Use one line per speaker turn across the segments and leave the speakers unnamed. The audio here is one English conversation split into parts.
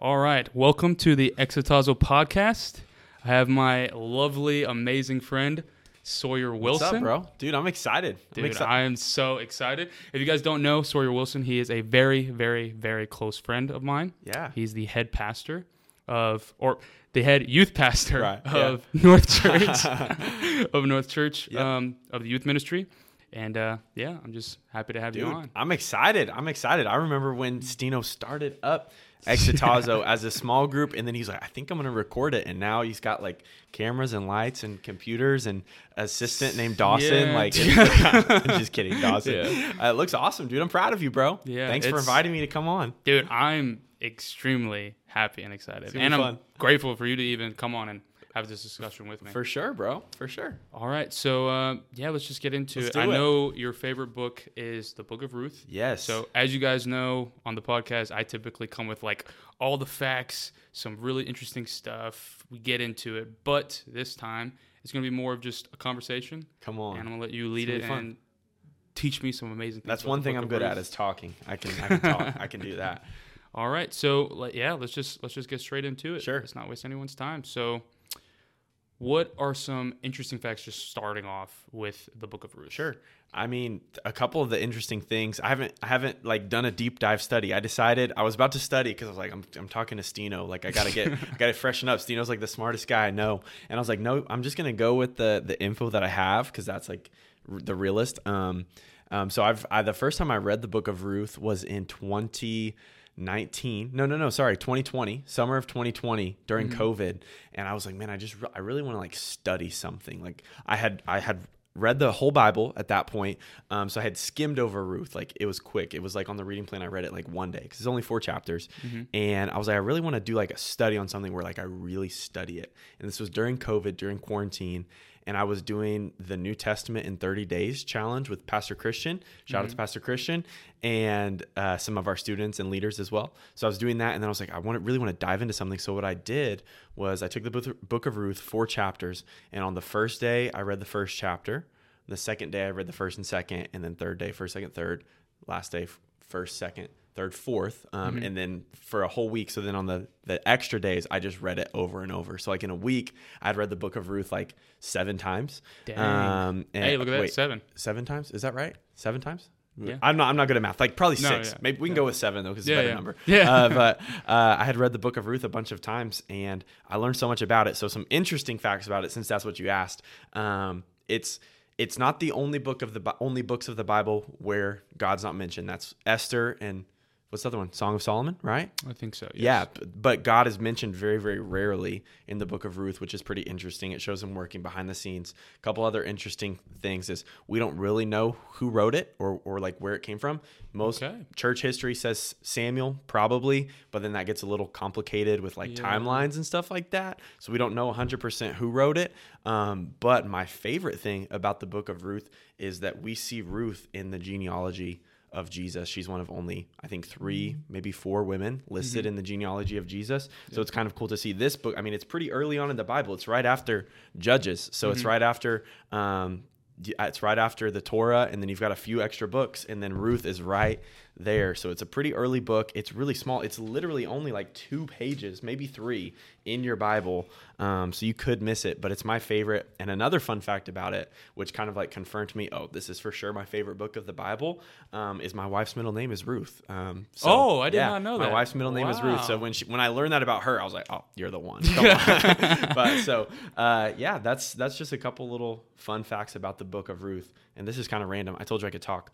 All right, welcome to the Exotazo podcast. I have my lovely, amazing friend Sawyer Wilson.
What's up, bro? Dude, I'm excited. I'm
Dude,
exci-
I am so excited. If you guys don't know Sawyer Wilson, he is a very, very, very close friend of mine.
Yeah.
He's the head pastor of, or the head youth pastor
Right,
of North Church, of North Church,
Yep.
um, of the youth ministry. And uh, yeah, I'm just happy to have
Dude,
you on.
I'm excited. I'm excited. I remember when Stino started up Exitazo as a small group, and then he's like, I think I'm going to record it. And now he's got like cameras and lights and computers and assistant named Dawson.
Yeah.
Like, just kidding, Dawson.
Yeah.
Uh, it looks awesome, dude. I'm proud of you, bro.
Yeah,
Thanks for inviting me to come on.
Dude, I'm extremely happy and excited. And I'm
fun.
grateful for you to even come on and have this discussion with me.
For sure, bro. For sure.
All right. So, uh, yeah, let's just get into it. I know your favorite book is the Book of Ruth.
Yes.
So, as you guys know on the podcast, I typically come with like all the facts, some really interesting stuff. We get into it. But this time, it's going to be more of just a conversation.
come on.
And I'm going to let you lead it and teach me some amazing things.
That's one thing I'm good at is talking. I can, I can talk. I can do that.
All right, so yeah, let's just let's just get straight into it.
Sure.
Let's not waste anyone's time. So, what are some interesting facts? Just starting off with the Book of Ruth.
Sure. I mean, a couple of the interesting things. I haven't, I haven't like done a deep dive study. I decided I was about to study because I was like, I'm, I'm talking to Stino. Like, I gotta get, I gotta freshen up. Stino's like the smartest guy I know, and I was like, no, I'm just gonna go with the the info that I have because that's like r- the realist. Um, um, so I've, I, the first time I read the Book of Ruth was in 2019. No, no, no, sorry, 2020, summer of 2020 during COVID, and I was like, man, I just, I really want to like study something. Like, I had, I had read the whole Bible at that point. Um, so I had skimmed over Ruth. Like it was quick. It was like on the reading plan. I read it like one day because it's only four chapters. And I was like, I really want to do like a study on something where like I really study it. And this was during COVID, during quarantine. And I was doing the New Testament in 30 days challenge with Pastor Christian. Shout out to Pastor Christian and uh, some of our students and leaders as well. So I was doing that, and then I was like, I want to really want to dive into something. So what I did was I took the book- Book of Ruth, four chapters, and on the first day I read the first chapter. The second day I read the first and second, and then third day first, second, third. Last day first, second, third, fourth, um, and then for a whole week. So then on the the extra days I just read it over and over. So like in a week I'd read the Book of Ruth like seven times.
Dang.
Um, and-
Hey, look at that,
wait,
seven.
Seven times? Is that right? Seven times?
Yeah.
I'm not. I'm not good at math. Like probably
No,
six.
yeah.
Maybe we can go with seven though, because it's a better
yeah.
number.
Yeah.
Uh, but uh, I had read the Book of Ruth a bunch of times, and I learned so much about it. So some interesting facts about it, since that's what you asked. Um, it's it's not the only book of the only books of the Bible where God's not mentioned. That's Esther and what's the other one? Song of Solomon, right?
I think so. yes.
Yeah, but God is mentioned very, very rarely in the book of Ruth, which is pretty interesting. It shows him working behind the scenes. A couple other interesting things is we don't really know who wrote it or, or like where it came from. Most
Okay.
church history says Samuel, probably, but then that gets a little complicated with like
Yeah.
timelines and stuff like that. So we don't know 100% who wrote it. Um, but my favorite thing about the book of Ruth is that we see Ruth in the genealogy of Jesus. She's one of only, I think, three, mm-hmm. maybe four women listed mm-hmm. in the genealogy of Jesus. So it's kind of cool to see this book. I mean, it's pretty early on in the Bible. It's right after Judges. So it's mm-hmm. right after. Um, it's right after the Torah, and then you've got a few extra books, and then Ruth is right there. So it's a pretty early book. It's really small. It's literally only like two pages, maybe three in your Bible. Um, so you could miss it, but it's my favorite. And another fun fact about it, which kind of like confirmed to me, oh, this is for sure my favorite book of the Bible, um, is my wife's middle name is Ruth. Um, so,
Oh, I did not know that.
My wife's middle name is Ruth. So when she when I learned that about her, I was like, oh, you're the one. Come on. but so uh, yeah, that's that's just a couple little fun facts about the book of Ruth. And this is kind of random. I told you I could talk.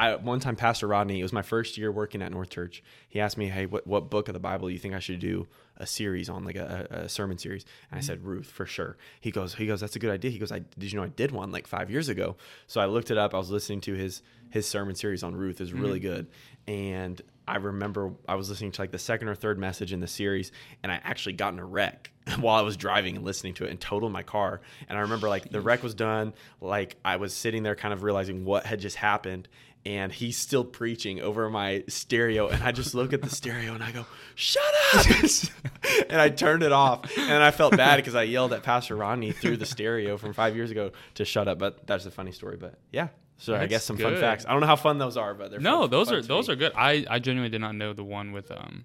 I one time Pastor Rodney, it was my first year working at North Church. He asked me, "Hey, what, what book of the Bible do you think I should do a series on, like a, a sermon series?" And I mm-hmm. said Ruth for sure. He goes, he goes, that's a good idea. He goes, I did you know I did one like five years ago? So I looked it up. I was listening to his his sermon series on Ruth is really mm-hmm. good, and I remember I was listening to like the second or third message in the series, and I actually got in a wreck while I was driving and listening to it and totaled my car. And I remember like the wreck was done, like I was sitting there kind of realizing what had just happened. And he's still preaching over my stereo, and I just look at the stereo and I go, "Shut up!" and I turned it off, and I felt bad because I yelled at Pastor Rodney through the stereo from five years ago to shut up. But that's a funny story. But yeah, so I guess some fun facts. I don't know how fun those are, but they're
No,
fun,
those
fun
are those
me.
are good. I I genuinely did not know the one with um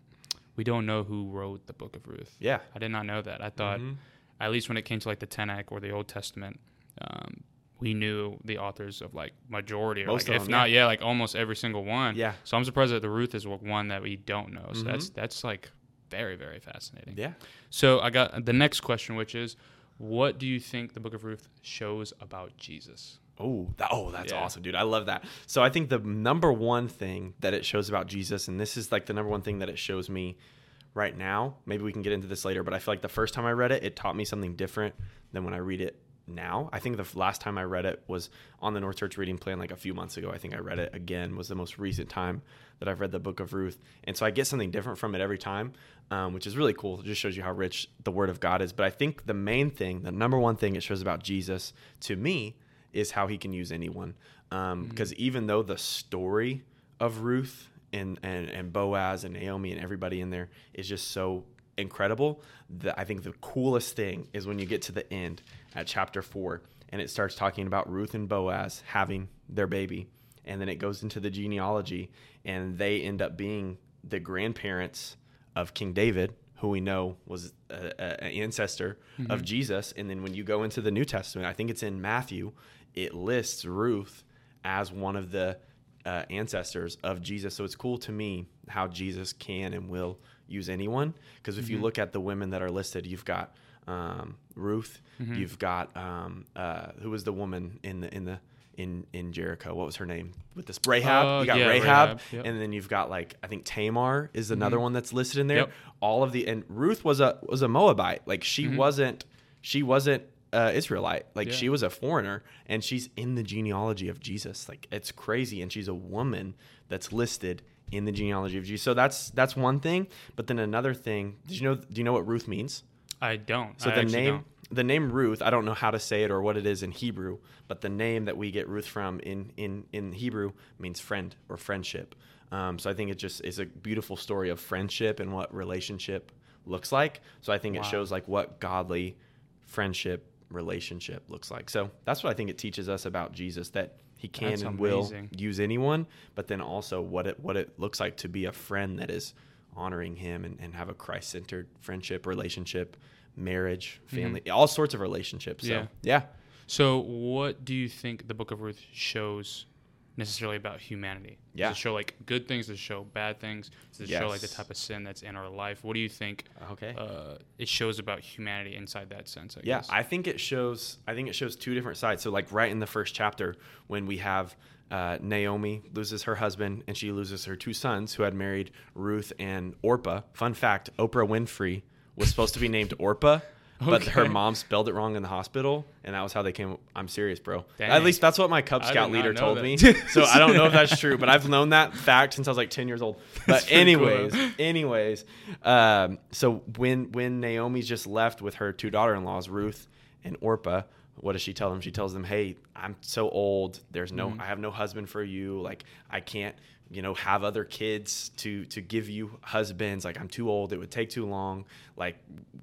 we don't know who wrote the book of Ruth.
Yeah.
I did not know that. I thought,
Mhm.
at least when it came to like the Tanakh or the Old Testament, um, we knew the authors of like majority, or
Most
like, if
them,
not, yeah. like almost every single one.
Yeah.
So I'm surprised that the Ruth is one that we don't know. So
Mhm.
that's that's like very very fascinating.
Yeah.
So I got the next question, which is, what do you think the Book of Ruth shows about Jesus?
Oh, that, oh, that's
Yeah.
awesome, dude. I love that. So I think the number one thing that it shows about Jesus, and this is like the number one thing that it shows me right now. Maybe we can get into this later, but I feel like the first time I read it, it taught me something different than when I read it now. I think the last time I read it was on the North Church reading plan like a few months ago. I think I read it again was the most recent time that I've read the Book of Ruth, and so I get something different from it every time, um, which is really cool. It just shows you how rich the Word of God is. But I think the main thing, the number one thing it shows about Jesus to me is how he can use anyone. Because even though the story of Ruth and, and, and Boaz and Naomi and everybody in there is just so incredible, that I think the coolest thing is when you get to the end at chapter four and it starts talking about Ruth and Boaz having their baby. And then it goes into the genealogy and they end up being the grandparents of King David, who we know was an ancestor of Jesus. And then when you go into the New Testament, I think it's in Matthew, it lists Ruth as one of the uh, ancestors of Jesus. So it's cool to me how Jesus can and will use anyone. Because if you look at the women that are listed, you've got um, Ruth, you've got um, uh, who was the woman in the in the in in Jericho? What was her name? With this Rahab,
Oh,
you got
yeah,
Rahab,
Rahab, yep.
and then you've got like I think Tamar is another one that's listed in there.
Yep.
All of the and Ruth was a was a Moabite. Like she wasn't she wasn't uh, Israelite. Like
Yeah.
she was a foreigner, and she's in the genealogy of Jesus. Like it's crazy, and she's a woman that's listed in the genealogy of Jesus. So that's that's one thing. But then another thing. Did you know? Do you know what Ruth means?
I don't.
So
I
the name
don't.
the name Ruth, I don't know how to say it or what it is in Hebrew, but the name that we get Ruth from in in in Hebrew means friend or friendship. Um, so I think it just is a beautiful story of friendship and what relationship looks like. So I think
Wow.
it shows like what godly friendship relationship looks like. So that's what I think it teaches us about Jesus that he can
That's
and will use anyone, but then also what it what it looks like to be a friend that is honoring him and, and have a Christ centered friendship, relationship, marriage, family, all sorts of relationships. So
Mm-hmm. Yeah.
yeah.
So, what do you think the Book of Ruth shows necessarily about humanity?
Yeah.
Does it show like good things? Does it show bad things? Does it show like the type of sin that's in our life? What do you think
Okay.
uh, it shows about humanity inside that sense? I
Yeah,
guess.
I think it shows. I think it shows two different sides. So, like right in the first chapter, when we have uh, Naomi loses her husband and she loses her two sons, who had married Ruth and Orpah. Fun fact: Oprah Winfrey was supposed to be named Orpah. But her mom spelled it wrong in the hospital, and that was how they came. I'm serious, bro.
Dang.
At least that's what my Cub Scout leader told
that.
me. so I don't know if that's true, but I've known that fact since I was like 10 years old. But
pretty cool,
anyways, anyways, um, so when when Naomi's just left with her two daughter-in-laws, Ruth and Orpah, what does she tell them? She tells them, "Hey, I'm so old. There's no,
Mm-hmm.
I have no husband for you. Like, I can't, you know, have other kids to to give you husbands. Like, I'm too old. It would take too long. Like,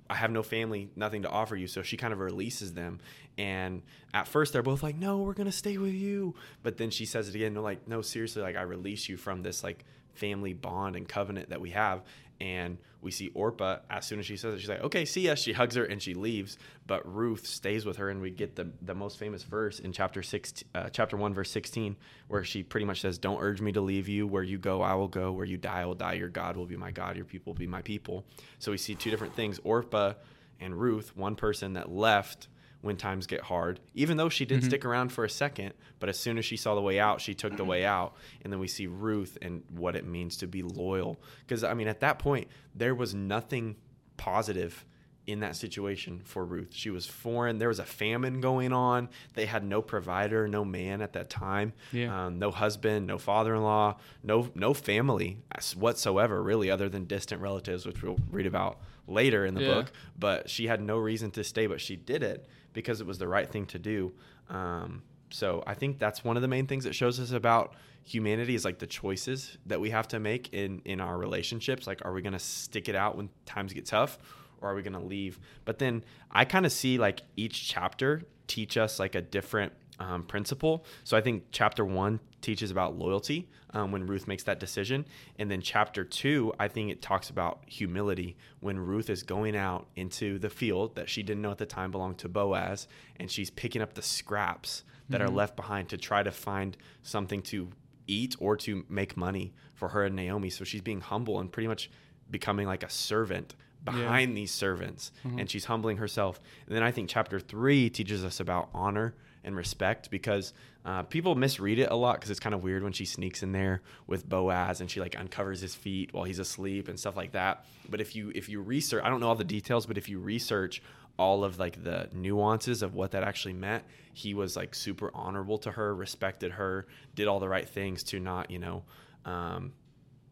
I have no family, nothing to offer you." So she kind of releases them. And at first, they're both like, "No, we're gonna stay with you." But then she says it again. they're like, no, seriously, like, I release you from this like family bond and covenant that we have. And we see Orpah as soon as she says it, she's like, "Okay, see ya." She hugs her and she leaves. But Ruth stays with her, and we get the the most famous verse in chapter six, uh, chapter one, verse sixteen, where she pretty much says, "Don't urge me to leave you. Where you go, I will go. Where you die, I will die. Your God will be my God. Your people will be my people." So we see two different things: Orpah and Ruth. One person that left when times get hard, even though she did
Mm-hmm.
stick around for a second. But as soon as she saw the way out, she took the way out. And then we see Ruth and what it means to be loyal. Because, I mean, at that point, there was nothing positive in that situation for Ruth. She was foreign. There was a famine going on. They had no provider, no man at that time.
Yeah.
Um, no husband, no father-in-law, no no family whatsoever, really, other than distant relatives, which we'll read about later in the
Yeah.
book. But she had no reason to stay, but she did it because it was the right thing to do. Um, so I think that's one of the main things that shows us about humanity is like the choices that we have to make in in our relationships. Like, are we going to stick it out when times get tough, or are we going to leave? But then I kind of see like each chapter teach us like a different um, principle. So I think chapter one teaches about loyalty um, when Ruth makes that decision. And then chapter two, I think it talks about humility when Ruth is going out into the field that she didn't know at the time belonged to Boaz and she's picking up the scraps that
Mm-hmm.
are left behind to try to find something to eat or to make money for her and Naomi. So she's being humble and pretty much becoming like a servant behind these servants
Mm-hmm.
and she's humbling herself. And then I think chapter three teaches us about honor and respect because uh, people misread it a lot because it's kind of weird when she sneaks in there with Boaz and she like uncovers his feet while he's asleep and stuff like that. But if you if you research, I don't know all the details, but if you research all of like the nuances of what that actually meant, he was like super honorable to her, respected her, did all the right things to not you know um,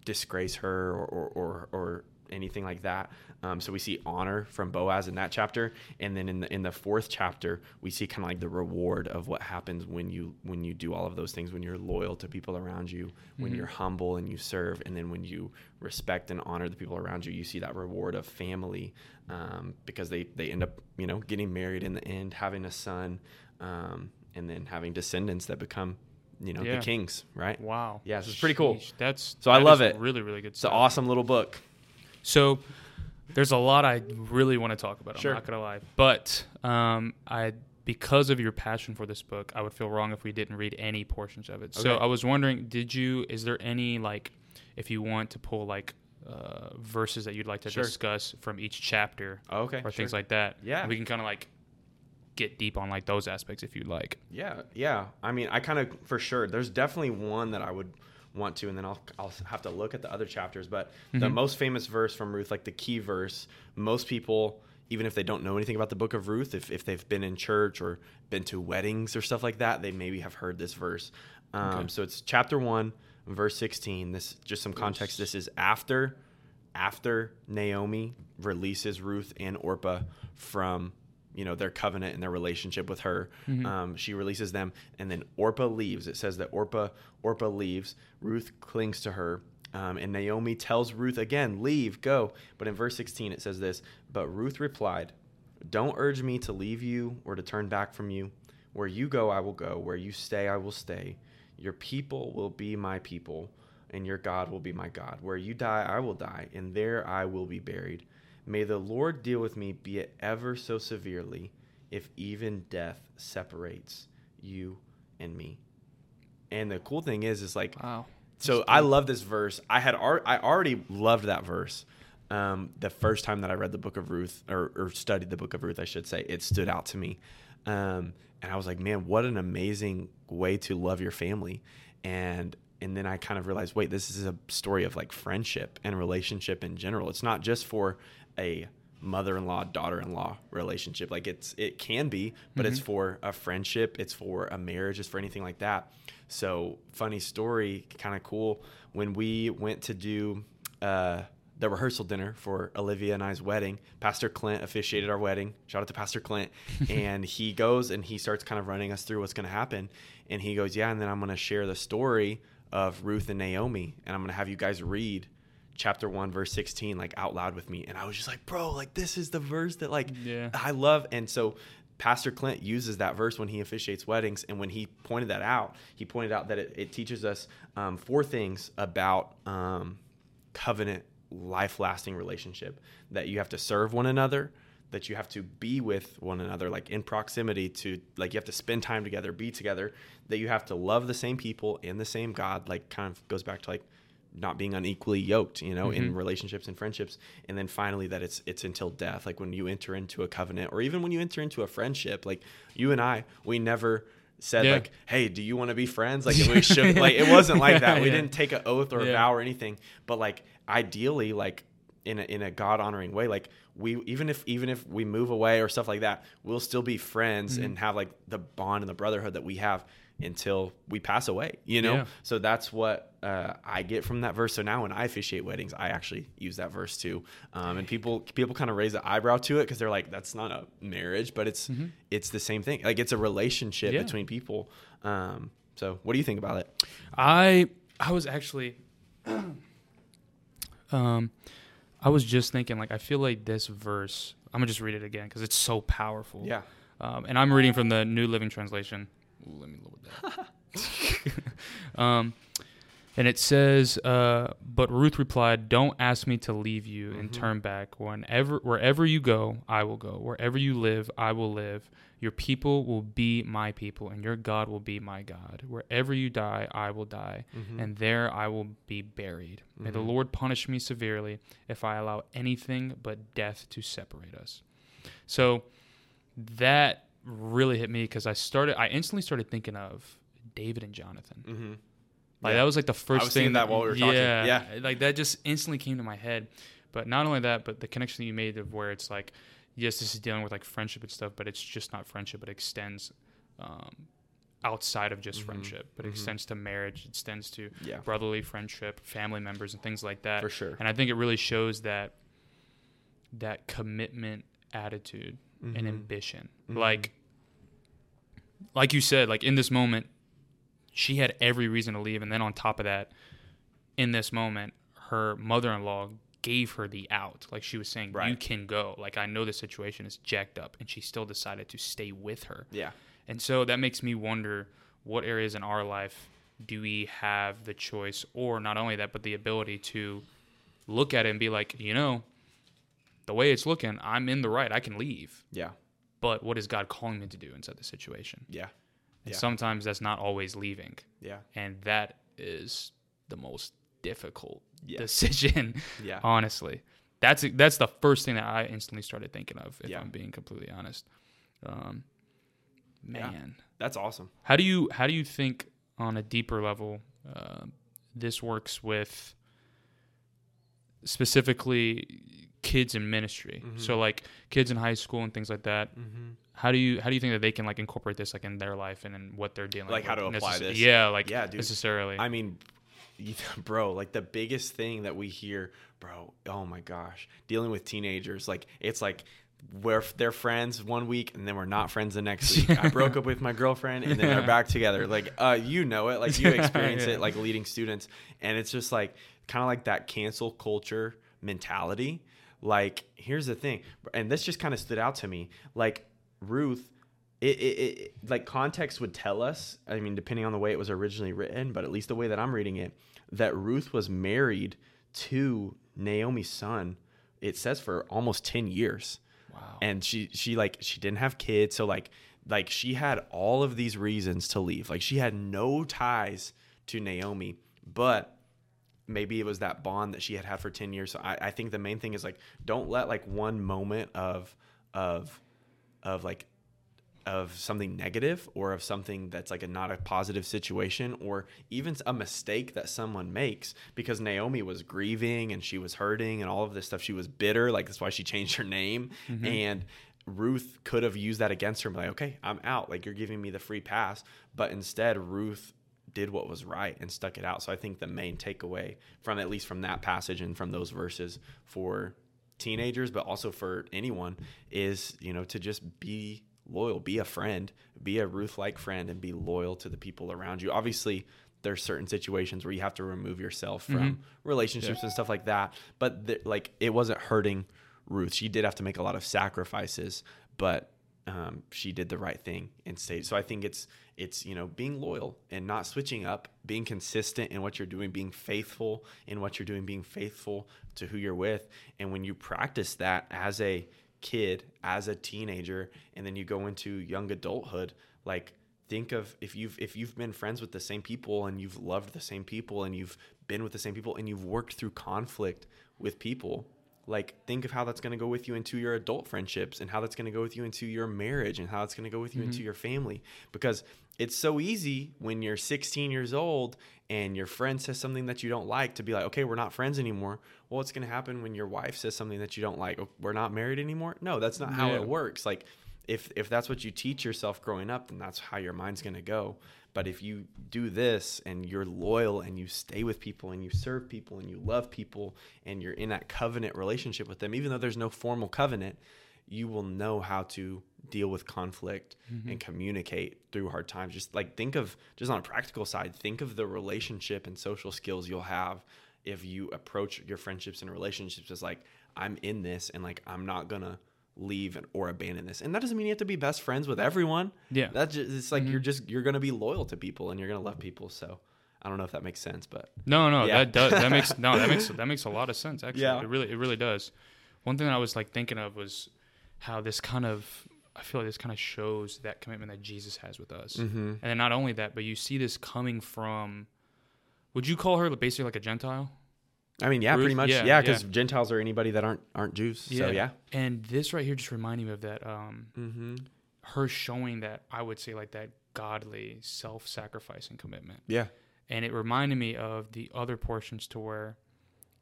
disgrace her or, or, or, or anything like that. Um, so we see honor from Boaz in that chapter, and then in the in the fourth chapter, we see kind of like the reward of what happens when you when you do all of those things. When you're loyal to people around you, when you're humble and you serve, and then when you respect and honor the people around you, you see that reward of family um, because they they end up you know getting married in the end, having a son, um, and then having descendants that become you know
Yeah.
the kings, right?
Wow.
Yeah, so it's pretty cool.
That's
So I love it.
Really, really good
It's an awesome little book.
So there's a lot I really want to talk about.
Sure.
I'm not gonna lie, but um, I because of your passion for this book, I would feel wrong if we didn't read any portions of it. So I was wondering, did you? Is there any like, if you want to pull like uh, verses that you'd like to
Sure.
discuss from each chapter
Okay.
or things like that?
Yeah.
We can kind of like get deep on like those aspects if you'd like.
Yeah, yeah. I mean, I kind of for sure. There's definitely one that I would want to, and then I'll I'll have to look at the other chapters. But the
Mhm.
most famous verse from Ruth, like the key verse, most people, even if they don't know anything about the book of Ruth, if if they've been in church or been to weddings or stuff like that, they maybe have heard this verse. Um,
Okay.
So it's chapter one, verse sixteen. This just some context. This is after after Naomi releases Ruth and Orpah from you know their covenant and their relationship with her.
Mhm.
Um, she releases them, and then Orpah leaves. It says that Orpah Orpah leaves. Ruth clings to her, um, and Naomi tells Ruth again, "Leave, go." But in verse 16 it says this: "But Ruth replied, Don't urge me to leave you or to turn back from you. Where you go, I will go. Where you stay, I will stay. Your people will be my people, and your God will be my God. Where you die, I will die, and there I will be buried. May the Lord deal with me, be it ever so severely, if even death separates you and me. And the cool thing is, is like,
Wow.
so I love this verse. I had ar- I already loved that verse. Um, the first time that I read the book of Ruth or, or studied the book of Ruth, I should say, it stood out to me. Um, and I was like, man, what an amazing way to love your family. And and then I kind of realized, wait, this is a story of like friendship and relationship in general. It's not just for a mother-in-law daughter-in-law relationship like it's it can be but it's for a friendship it's for a marriage it's for anything like that so funny story kind of cool when we went to do uh the rehearsal dinner for Olivia and I's wedding. Pastor Clint officiated our wedding. Shout out to Pastor Clint. and he goes and he starts kind of running us through what's going to happen. And he goes, Yeah, and then I'm going to share the story of Ruth and Naomi. And I'm going to have you guys read chapter 1 verse 16 like out loud with me. And i was just like bro like this is the verse that like
Yeah.
i love. And so pastor clint uses that verse when he officiates weddings. And when he pointed that out he pointed out that it, it teaches us um, four things about um, covenant life lasting relationship. That you have to serve one another that you have to be with one another like in proximity to like you have to spend time together be together that you have to love the same people and the same god like kind of goes back to like not being unequally yoked you know in
Mhm.
relationships and friendships and then finally that it's it's until death like when you enter into a covenant or even when you enter into a friendship like you and i we never said
Yeah.
like hey do you want to be friends like we should like it wasn't like that we
Yeah.
didn't take an oath or a
Yeah.
vow or anything but like ideally like in a, in a god honoring way like we even if even if we move away or stuff like that we'll still be friends
Mhm.
and have like the bond and the brotherhood that we have until we pass away you know
Yeah.
so that's what uh, i get from that verse so now when i officiate weddings i actually use that verse too um, and people people kind of raise the eyebrow to it because they're like that's not a marriage but it's
Mhm.
it's the same thing like it's a relationship
Yeah.
between people um, so what do you think about it
I I was actually um I was just thinking like I feel like this verse I'm gonna just read it again because it's so powerful.
yeah
Um, and I'm reading from the New Living Translation. Ooh, let me load that. um, and it says, uh, but Ruth replied, "Don't ask me to leave you and
Mhm.
turn back. Whenever, wherever you go, I will go. Wherever you live, I will live. Your people will be my people, and your God will be my God. Wherever you die, I will die,
Mhm.
and there I will be buried. May the
Mhm.
Lord punish me severely if I allow anything but death to separate us." So that really hit me because I started. I instantly started thinking of David and Jonathan.
Mhm.
Like
Yeah.
that was like the first
was
thing
that while we were talking.
yeah,
Yeah.
like that just instantly came to my head. But not only that, but the connection that you made of where it's like, yes, this is dealing with like friendship and stuff, but it's just not friendship. It extends um, outside of just
Mhm.
friendship. It
Mhm.
extends to marriage. It extends to
Yeah.
brotherly friendship, family members, and things like that.
For sure.
And I think it really shows that that commitment attitude and
Mhm.
ambition.
Mhm.
Like like you said, like in this moment, she had every reason to leave and then on top of that, in this moment, her mother-in-law gave her the out. Like she was saying, You can go. Like I know the situation is jacked up and she still decided to stay with her.
Yeah.
And so that makes me wonder what areas in our life do we have the choice or not only that, but the ability to look at it and be like, you know, the way it's looking, I'm in the right. I can leave.
Yeah.
But what is God calling me to do inside the situation?
Yeah.
And
Yeah.
sometimes that's not always leaving.
Yeah.
And that is the most difficult
Yeah.
decision,
Yeah.
honestly. That's that's the first thing that I instantly started thinking of, if
Yeah.
I'm being completely honest. Um,
Yeah.
man.
That's awesome.
How do you how do you think on a deeper level uh, this works with specifically kids in ministry?
Mhm.
So like kids in high school and things like that.
Mm-hmm.
How do you how do you think that they can like incorporate this like in their life and in what they're dealing
Like, how
with
to apply
necess-
this?
Yeah, like
Yeah, dude.
necessarily.
I mean, bro, like the biggest thing that we hear, bro, oh my gosh, dealing with teenagers, like it's like we're they're friends one week and then we're not friends the next week. I broke up with my girlfriend and then they're back together. Like, uh, you know it, like you experience
Yeah.
it, like leading students, and it's just like kind of like that cancel culture mentality. Like, here's the thing, and this just kind of stood out to me. Like Ruth, it, it, it like context would tell us i mean depending on the way it was originally written but at least the way that i'm reading it that ruth was married to naomi's son it says for almost 10 years.
Wow.
and she she like she didn't have kids so like like she had all of these reasons to leave. Like she had no ties to naomi but maybe it was that bond that she had had for 10 years. So i, I think the main thing is like don't let like one moment of of of like of something negative or of something that's like a not a positive situation or even a mistake that someone makes because Naomi was grieving and she was hurting and all of this stuff. She was bitter like that's why she changed her name. Mm-hmm. And Ruth could have used that against her and be like okay I'm out. Like you're giving me the free pass. But instead Ruth did what was right and stuck it out. So I think the main takeaway from at least from that passage and from those verses for teenagers but also for anyone is you know to just be loyal. Be a friend. Be a ruth like friend and be loyal to the people around you. Obviously there's certain situations where you have to remove yourself from relationships and stuff like that but th- like it wasn't hurting ruth. She did have to make a lot of sacrifices but um, she did the right thing and stayed. So i think it's it's you know being loyal and not switching up being consistent in what you're doing being faithful in what you're doing being faithful to who you're with. And when you practice that as a kid as a teenager and then you go into young adulthood like think of if you've if you've been friends with the same people and you've loved the same people and you've been with the same people and you've worked through conflict with people like think of how that's going to go with you into your adult friendships and how that's going to go with you into your marriage and how it's going to go with you into mm-hmm. your family. Because it's so easy when you're 16 years old and your friend says something that you don't like to be like okay we're not friends anymore. Well what's going to happen when your wife says something that you don't like oh, we're not married anymore? No that's not how
Yeah.
it works. Like if if that's what you teach yourself growing up then that's how your mind's going to go but if you do this and you're loyal and you stay with people and you serve people and you love people and you're in that covenant relationship with them even though there's no formal covenant you will know how to deal with conflict mm-hmm. and communicate through hard times. Just like think of just on a practical side think of the relationship and social skills you'll have if you approach your friendships and relationships as like i'm in this and like i'm not gonna leave and, or abandon this. And that doesn't mean you have to be best friends with everyone.
Yeah.
That's just it's like you're just you're gonna be loyal to people and you're gonna love people. So I don't know if that makes sense, but
No, no,
Yeah.
that does that makes no that makes that makes a lot of sense actually.
Yeah.
It really it really does. One thing I was like thinking of was how this kind of I feel like this kind of shows that commitment that Jesus has with us.
Mm-hmm.
And then not only that, but you see this coming from would you call her basically like a Gentile?
I mean, yeah,
Ruth?
pretty much.
Yeah,
Yeah, because
yeah.
Gentiles are anybody that aren't aren't Jews. So yeah.
And this right here just reminding me of that um
Mm-hmm.
her showing that I would say like that godly self-sacrificing commitment.
Yeah.
and it reminded me of the other portions to where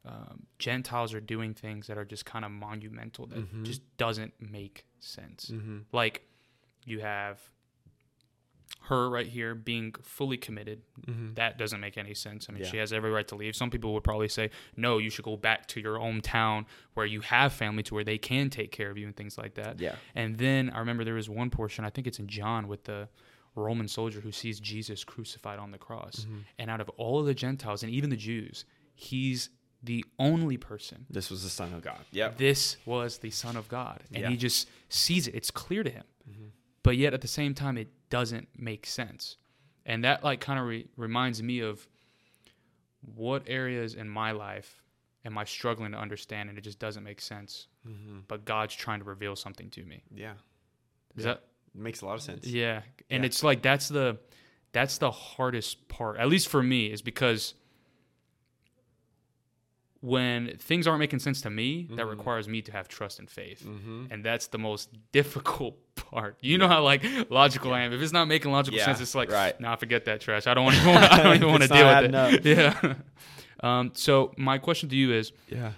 um, Gentiles are doing things that are just kind of monumental that
Mhm.
just doesn't make sense.
Mm-hmm.
Like you have her right here being fully committed.
Mm-hmm.
That doesn't make any sense. I mean,
Yeah.
she has every right to leave. Some people would probably say, no, you should go back to your hometown where you have family to where they can take care of you and things like that.
Yeah.
And then I remember there was one portion, I think it's in John, with the Roman soldier who sees Jesus crucified on the cross.
Mm-hmm.
And out of all of the Gentiles and even the Jews, he's the only person.
This was the Son of God. Yeah.
This was the Son of God. And
Yeah.
he just sees it. It's clear to him.
Mm-hmm.
But yet at the same time, it doesn't make sense. And that like kind of re- reminds me of what areas in my life am I struggling to understand and it just doesn't make sense.
Mm-hmm.
But God's trying to reveal something to me.
Yeah.
Is
Yeah.
that
Makes a lot of sense.
yeah, and
Yeah.
it's like that's the that's the hardest part, at least for me, is because when things aren't making sense to me, that
Mhm.
requires me to have trust and faith,
Mm-hmm.
and that's the most difficult part. You know how like logical I am. If it's not making logical sense, it's like,
right.
nah, forget that trash. I don't want. I don't even want to deal with it. Yeah. um, so my question to you is
Yeah.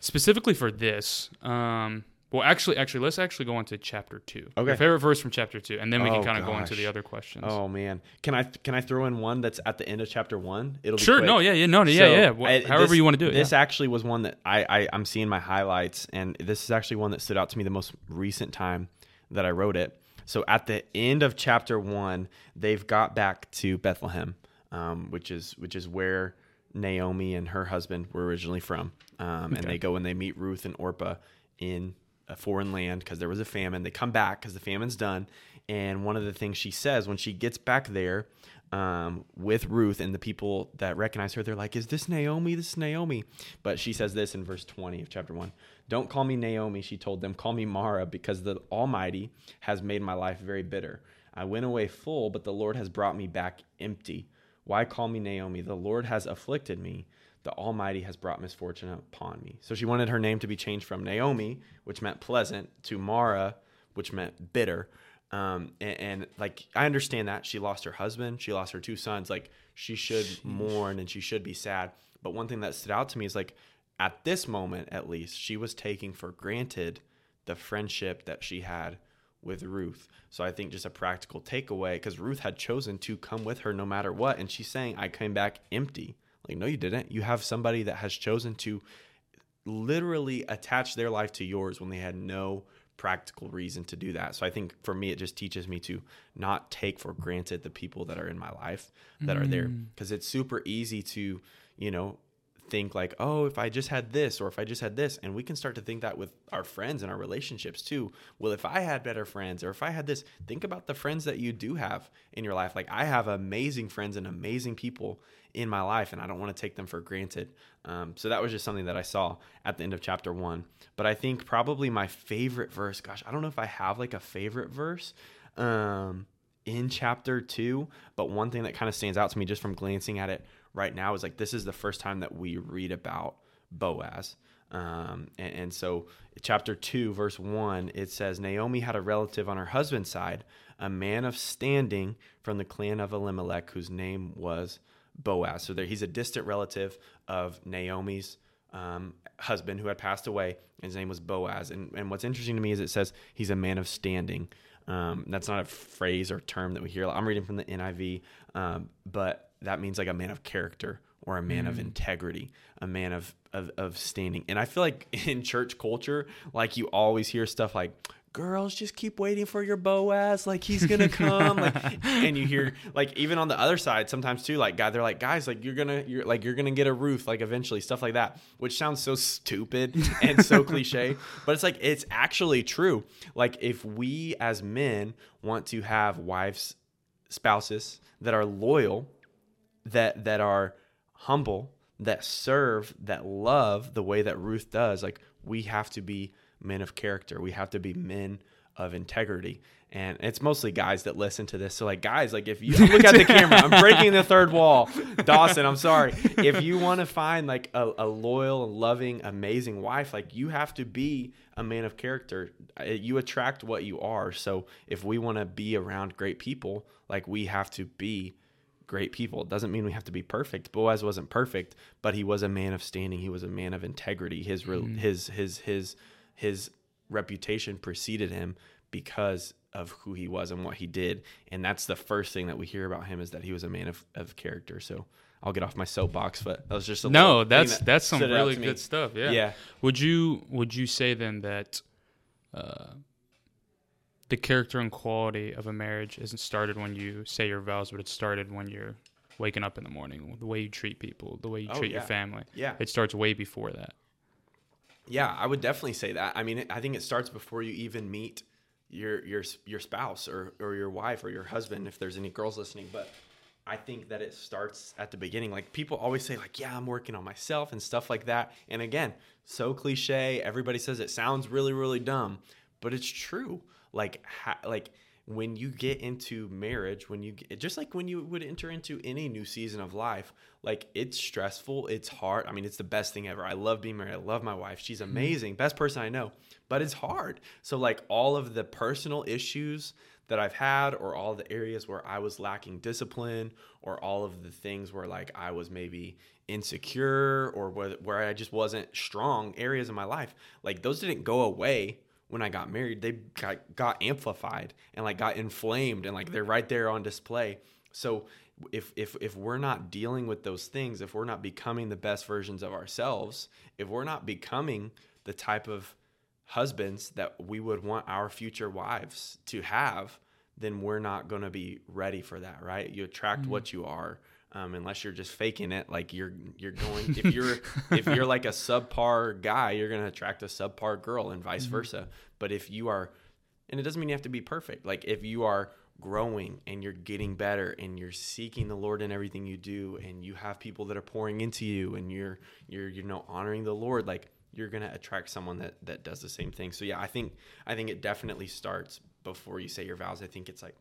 specifically for this. Um, well, actually, actually, let's actually go on to chapter two.
Okay.
Your favorite verse from chapter two, and then we can
Oh,
kind of go into the other questions.
Oh man, can I can I throw in one that's at the end of chapter one? It'll be
Sure.
quick.
No. Yeah. Yeah. No. no, yeah.
So,
Yeah. Wha-
I-
however
this-
you want to do it.
This
yeah.
actually was one that I, I I'm seeing my highlights, and this is actually one that stood out to me the most recent time that I wrote it. So at the end of chapter one, they've got back to Bethlehem, um, which is which is where Naomi and her husband were originally from, um, and they go and they meet Ruth and Orpah in a foreign land because there was a famine. They come back because the famine's done, and one of the things she says when she gets back there um, with Ruth and the people that recognize her, they're like, "Is this Naomi? This is Naomi." But she says this in verse 20 of chapter one: "Don't call me Naomi," she told them. "Call me Mara, because the Almighty has made my life very bitter. I went away full, but the Lord has brought me back empty. Why call me Naomi? The Lord has afflicted me." The Almighty has brought misfortune upon me. So she wanted her name to be changed from Naomi, which meant pleasant, to Mara, which meant bitter. Um, and, and like I understand that she lost her husband, she lost her two sons. Like she should mourn and she should be sad. But one thing that stood out to me is like at this moment, at least, she was taking for granted the friendship that she had with Ruth. So I think just a practical takeaway because Ruth had chosen to come with her no matter what, and she's saying, "I came back empty." Like, no, you didn't. You have somebody that has chosen to literally attach their life to yours when they had no practical reason to do that. So I think for me, it just teaches me to not take for granted the people that are in my life that are there mm. because it's super easy to, you know, think like, oh, if I just had this or if I just had this. And we can start to think that with our friends and our relationships too. Well, if I had better friends or if I had this, think about the friends that you do have in your life. Like I have amazing friends and amazing people in my life, and I don't want to take them for granted. Um, so that was just something that I saw at the end of chapter one. But I think probably my favorite verse, gosh, I don't know if I have like a favorite verse. Um, in chapter two. But one thing that kind of stands out to me just from glancing at it right now is like this is the first time that we read about Boaz. Um, and, and so, chapter 2, verse 1, it says Naomi had a relative on her husband's side, a man of standing from the clan of Elimelech, whose name was Boaz. So, there, he's a distant relative of Naomi's um, husband who had passed away. His name was Boaz. And, and what's interesting to me is it says he's a man of standing. Um, that's not a phrase or term that we hear. I'm reading from the NIV, um, but that means like a man of character or a man of integrity, a man of, of of standing. And I feel like in church culture, like you always hear stuff like girls just keep waiting for your Boaz, like he's gonna come. like, and you hear like even on the other side sometimes too, like guy, they're like guys, like you're gonna you're like you're gonna get a Ruth, like eventually stuff like that, which sounds so stupid and so cliche, but it's like it's actually true. Like if we as men want to have wives, spouses that are loyal, that that are humble, that serve, that love the way that Ruth does, like we have to be men of character. We have to be men of integrity. And it's mostly guys that listen to this. So like guys, like if you look at the camera, I'm breaking the third wall. Dawson, I'm sorry. If you want to find like a, a loyal, loving, amazing wife, like you have to be a man of character. Uh, you attract what you are. So if we want to be around great people, like we have to be great people. It doesn't mean we have to be perfect. Boaz wasn't perfect, but he was a man of standing. He was a man of integrity. His mm. his his his his reputation preceded him because of who he was and what he did. And that's the first thing that we hear about him is that he was a man of, of character. So I'll get off my soapbox, but that was just a
no. That's that that's some really good stuff. Yeah.
Yeah.
Would you would you say then that uh, the character and quality of a marriage isn't started when you say your vows, but it started when you're waking up in the morning, the way you treat people, the way you oh, treat yeah. your family.
Yeah.
It starts way before that.
Yeah, I would definitely say that. I mean, I think it starts before you even meet your your your spouse or or your wife or your husband if there's any girls listening, but I think that it starts at the beginning. Like people always say like, "Yeah, I'm working on myself" and stuff like that. And again, so cliche, everybody says it sounds really really dumb, but it's true. Like ha- like when you get into marriage, when you get, just like when you would enter into any new season of life, like it's stressful, it's hard. I mean, it's the best thing ever. I love being married. I love my wife. She's mm-hmm. amazing, best person I know. But it's hard. So like all of the personal issues that I've had, or all the areas where I was lacking discipline, or all of the things where like I was maybe insecure, or where, where I just wasn't strong areas in my life, like those didn't go away when I got married, they got, got amplified and like got inflamed and like they're right there on display. So if if if we're not dealing with those things, if we're not becoming the best versions of ourselves, if we're not becoming the type of husbands that we would want our future wives to have, then we're not going to be ready for that, right? You attract mm-hmm. what you are um, unless you're just faking it. Like you're you're going if you're if you're like a subpar guy, you're gonna attract a subpar girl, and vice mm-hmm. versa. But if you are, and it doesn't mean you have to be perfect. Like if you are growing and you're getting better and you're seeking the Lord in everything you do, and you have people that are pouring into you, and you're you're you know honoring the Lord, like you're gonna attract someone that that does the same thing. So yeah, I think I think it definitely starts before you say your vows. I think it's like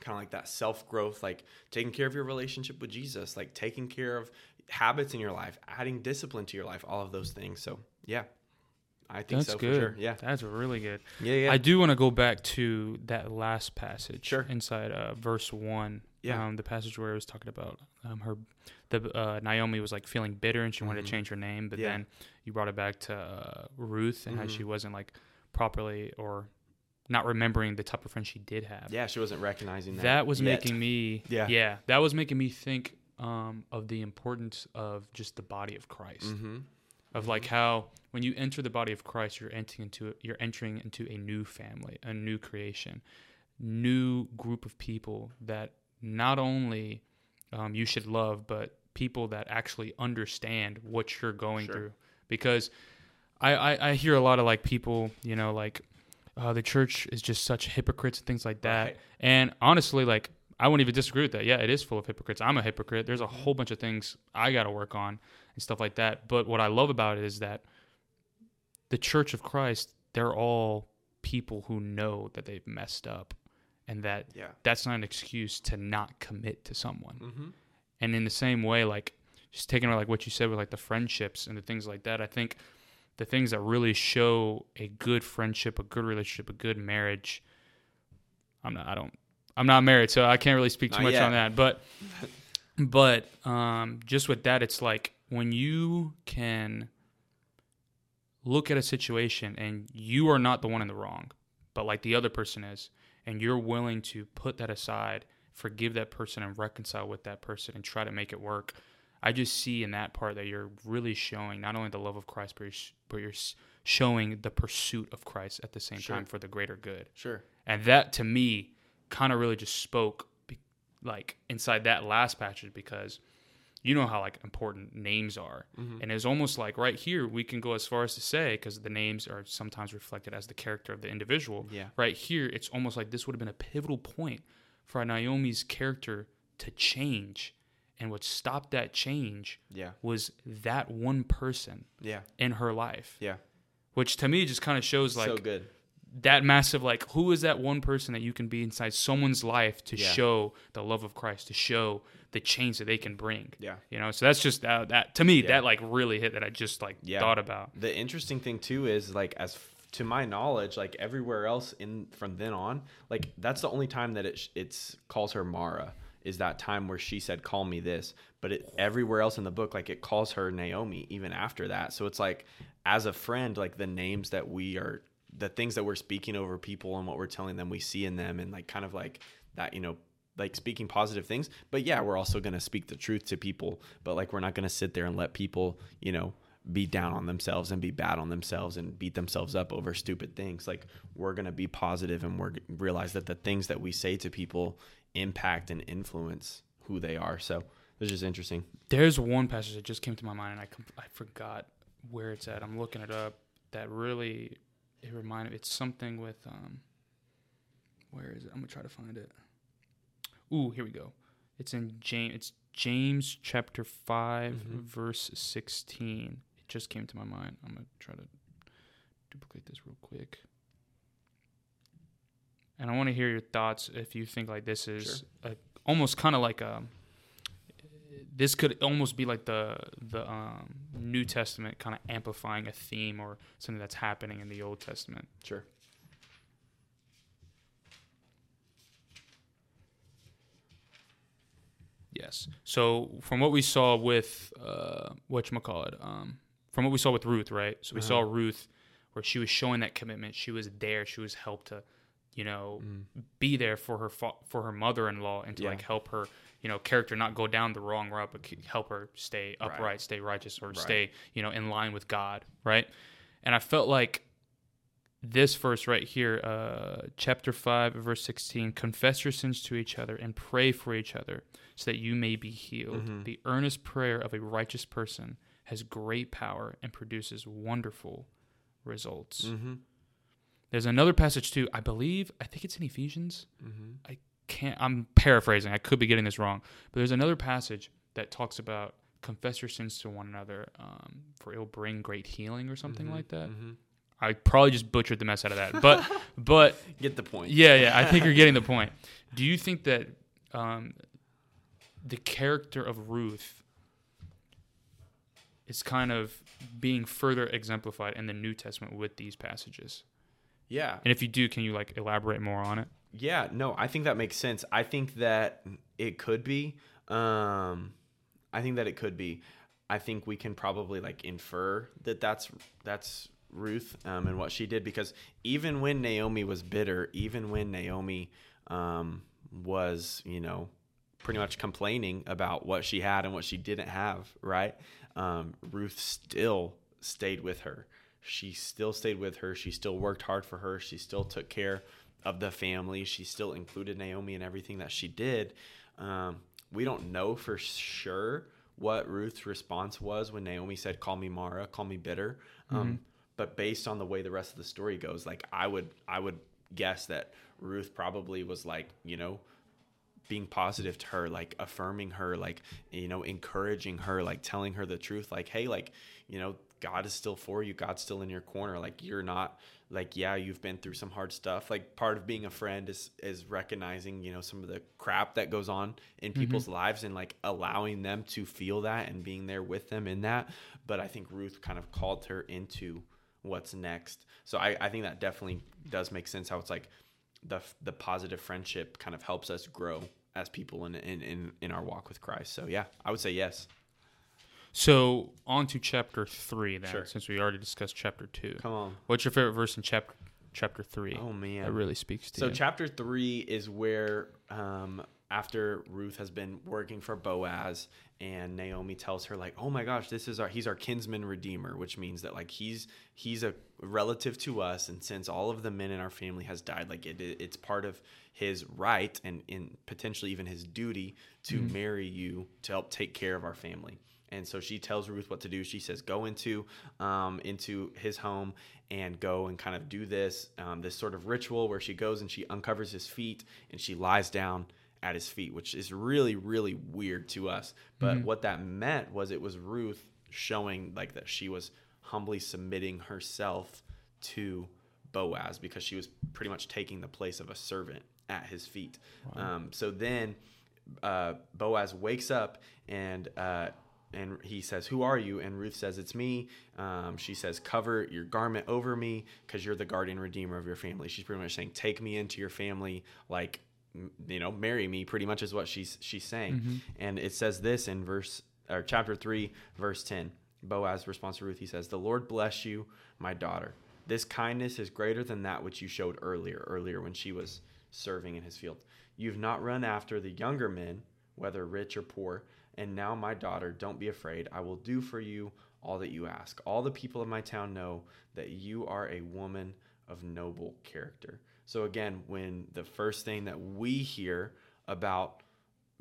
kind of like that self growth, like taking care of your relationship with Jesus, like taking care of habits in your life, adding discipline to your life, all of those things. So, yeah, I think
That's
so
good.
Sure. Yeah.
That's really good.
Yeah, yeah.
I do want to go back to that last passage
sure.
inside uh, verse 1.
Yeah.
Um, the passage where it was talking about um, her, the uh, Naomi was like feeling bitter and she mm-hmm. wanted to mm-hmm. change her name, but yeah. then you brought it back to uh, Ruth and mm-hmm. how she wasn't like properly or not remembering the type of friend she did have.
Yeah, she wasn't recognizing that.
That was yet. making me
yeah.
yeah, that was making me think um, of the importance of just the body of Christ.
Mm-hmm.
Of mm-hmm. like how when you enter the body of Christ, you're entering into you're entering into a new family, a new creation, new group of people that not only um, you should love, but people that actually understand what you're going
sure.
through. Because I, I I hear a lot of like people, you know, like uh, the church is just such hypocrites and things like that. Right. And honestly, like I wouldn't even disagree with that. Yeah, it is full of hypocrites. I'm a hypocrite. There's a whole bunch of things I got to work on and stuff like that. But what I love about it is that the Church of Christ, they're all people who know that they've messed up and that
yeah.
that's not an excuse to not commit to someone.
Mm-hmm.
And in the same way, like just taking like what you said with like the friendships and the things like that, I think – the things that really show a good friendship, a good relationship, a good marriage. I'm not. I don't. I'm not married, so I can't really speak too not much yet. on that. But, but um, just with that, it's like when you can look at a situation and you are not the one in the wrong, but like the other person is, and you're willing to put that aside, forgive that person, and reconcile with that person, and try to make it work I just see in that part that you're really showing not only the love of Christ, but you're, but you're showing the pursuit of Christ at the same
Sure.
time for the greater good.
Sure.
And that to me kind of really just spoke like inside that last passage because you know how like important names are.
Mm-hmm.
And it's almost like right here we can go as far as to say because the names are sometimes reflected as the character of the individual.
Yeah.
Right here it's almost like this would have been a pivotal point for Naomi's character to change. And what stopped that change
Yeah.
was that one person
Yeah.
in her life.
Yeah.
Which to me just kind of shows like
so good.
that massive like who is that one person that you can be inside someone's life to
Yeah.
show the love of Christ to show the change that they can bring
Yeah.
you know so that's just uh, that to me
Yeah.
that like really hit that I just like
Yeah.
thought about
The interesting thing too is like as f- to my knowledge, like everywhere else in from then on, like that's the only time that it sh- it's calls her Mara is that time where she said call me this, but it, everywhere else in the book like it calls her Naomi even after that. So it's like as a friend, like the names that we are the things that we're speaking over people and what we're telling them we see in them and like kind of like that, you know, like speaking positive things. But yeah, we're also to speak the truth to people, but like we're not to sit there and let people, you know, be down on themselves and be bad on themselves and beat themselves up over stupid things. Like we're going to be positive and we're realize that the things that we say to people impact and influence who they are. So it's just interesting.
there's one passage that just came to my mind and I com- I forgot where it's at I'm looking it up that really it reminded it's something with um where is it I'm gonna try to find it ooh here we go it's in James it's James chapter 5
Mhm.
verse 16 it just came to my mind I'm gonna try to duplicate this real quick and I want to hear your thoughts if you think like this is a, almost kind of like a this could almost be like the the um, New Testament kind of amplifying a theme or something that's happening in the Old Testament.
Sure.
Yes. So from what we saw with uh, what you call it, um, from what we saw with Ruth, right? So we saw Ruth where she was showing that commitment. She was there. She was helped to, you know, be there for her fa- for her mother-in-law and to
Yeah.
like help her, you know, character not go down the wrong route, but help her stay upright,
Right.
stay righteous, or
Right.
stay, you know, in line with God, right? And I felt like this verse right here, uh, chapter 5, verse 16 confess your sins to each other and pray for each other so that you may be healed.
Mhm.
The earnest prayer of a righteous person has great power and produces wonderful results.
Mm-hmm.
There's another passage too, I believe, I think it's in Ephesians.
Mm-hmm.
I can't, I'm paraphrasing, I could be getting this wrong, but there's another passage that talks about confess your sins to one another, um, for it will bring great healing or something like that.
Mm-hmm.
I probably just butchered the mess out of that, but but
Get the point.
yeah, yeah, I think you're getting the point. Do you think that um, the character of Ruth is kind of being further exemplified in the New Testament with these passages?
Yeah.
And if you do, can you like elaborate more on it?
Yeah, no, I think that makes sense. I think that it could be. Um, I think that it could be. I think we can probably like infer that that's that's Ruth um, and what she did because even when Naomi was bitter, even when Naomi um, was, you know, pretty much complaining about what she had and what she didn't have, right? Um, Ruth still stayed with her. She still stayed with her. She still worked hard for her. She still took care of the family. She still included Naomi in everything that she did. Um, we don't know for sure what Ruth's response was when Naomi said, "Call me Mara, call me bitter." Um, but based on the way the rest of the story goes, like I would, I would guess that Ruth probably was like, you know, being positive to her, like affirming her, like, you know, encouraging her, like telling her the truth, like, hey, like, you know, God is still for you. God's still in your corner. Like, you're not, like, yeah, you've been through some hard stuff. Like, part of being a friend is, is recognizing, you know, some of the crap that goes on in mm-hmm. people's lives and like allowing them to feel that and being there with them in that. But I think Ruth kind of called her into what's next. So I, I think that definitely does make sense how it's like, the the positive friendship kind of helps us grow as people in in in, in our walk with Christ. So yeah, I would say yes.
So on to chapter three then,
Sure.
since we already discussed chapter two.
Come on.
What's your favorite verse in chapter chapter three?
Oh man.
that really speaks to you.
So
you.
chapter three is where um, after Ruth has been working for Boaz and Naomi tells her like, "Oh my gosh, this is our he's our kinsman redeemer," which means that like he's he's a relative to us and since all of the men in our family has died, like it, it's part of his right and in potentially even his duty to mm-hmm. marry you to help take care of our family. And so she tells Ruth what to do. She says, "Go into um, into his home and go and kind of do this um, this sort of ritual where she goes and she uncovers his feet and she lies down at his feet, which is really really weird to us. But mm-hmm. what that meant was it was Ruth showing like that she was humbly submitting herself to Boaz because she was pretty much taking the place of a servant at his feet. Wow. Um, so then uh, Boaz wakes up and uh, and he says, "Who are you?" And Ruth says, "It's me." Um, she says, "Cover your garment over me, because you're the guardian redeemer of your family." She's pretty much saying, "Take me into your family, like you know, marry me." Pretty much is what she's she's saying. Mm-hmm. And it says this in verse or chapter three, verse ten. Boaz responds to Ruth. He says, "The Lord bless you, my daughter. This kindness is greater than that which you showed earlier. Earlier when she was serving in his field, you've not run after the younger men, whether rich or poor, And now, my daughter, don't be afraid. I will do for you all that you ask. All the people of my town know that you are a woman of noble character. So, again, when the first thing that we hear about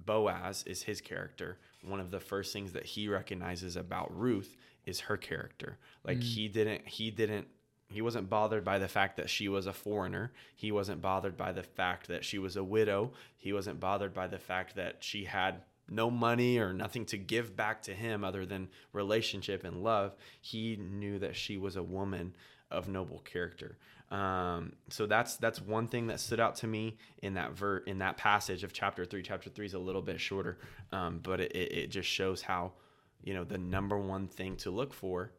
Boaz is his character, one of the first things that he recognizes about Ruth is her character. Like, mm. he didn't, he didn't he wasn't bothered by the fact that she was a foreigner. He wasn't bothered by the fact that she was a widow. He wasn't bothered by the fact that she had no money or nothing to give back to him other than relationship and love, he knew that she was a woman of noble character. Um, so that's that's one thing that stood out to me in that ver- in that passage of chapter three. Chapter three is a little bit shorter, um, but it, it just shows how you know the number one thing to look for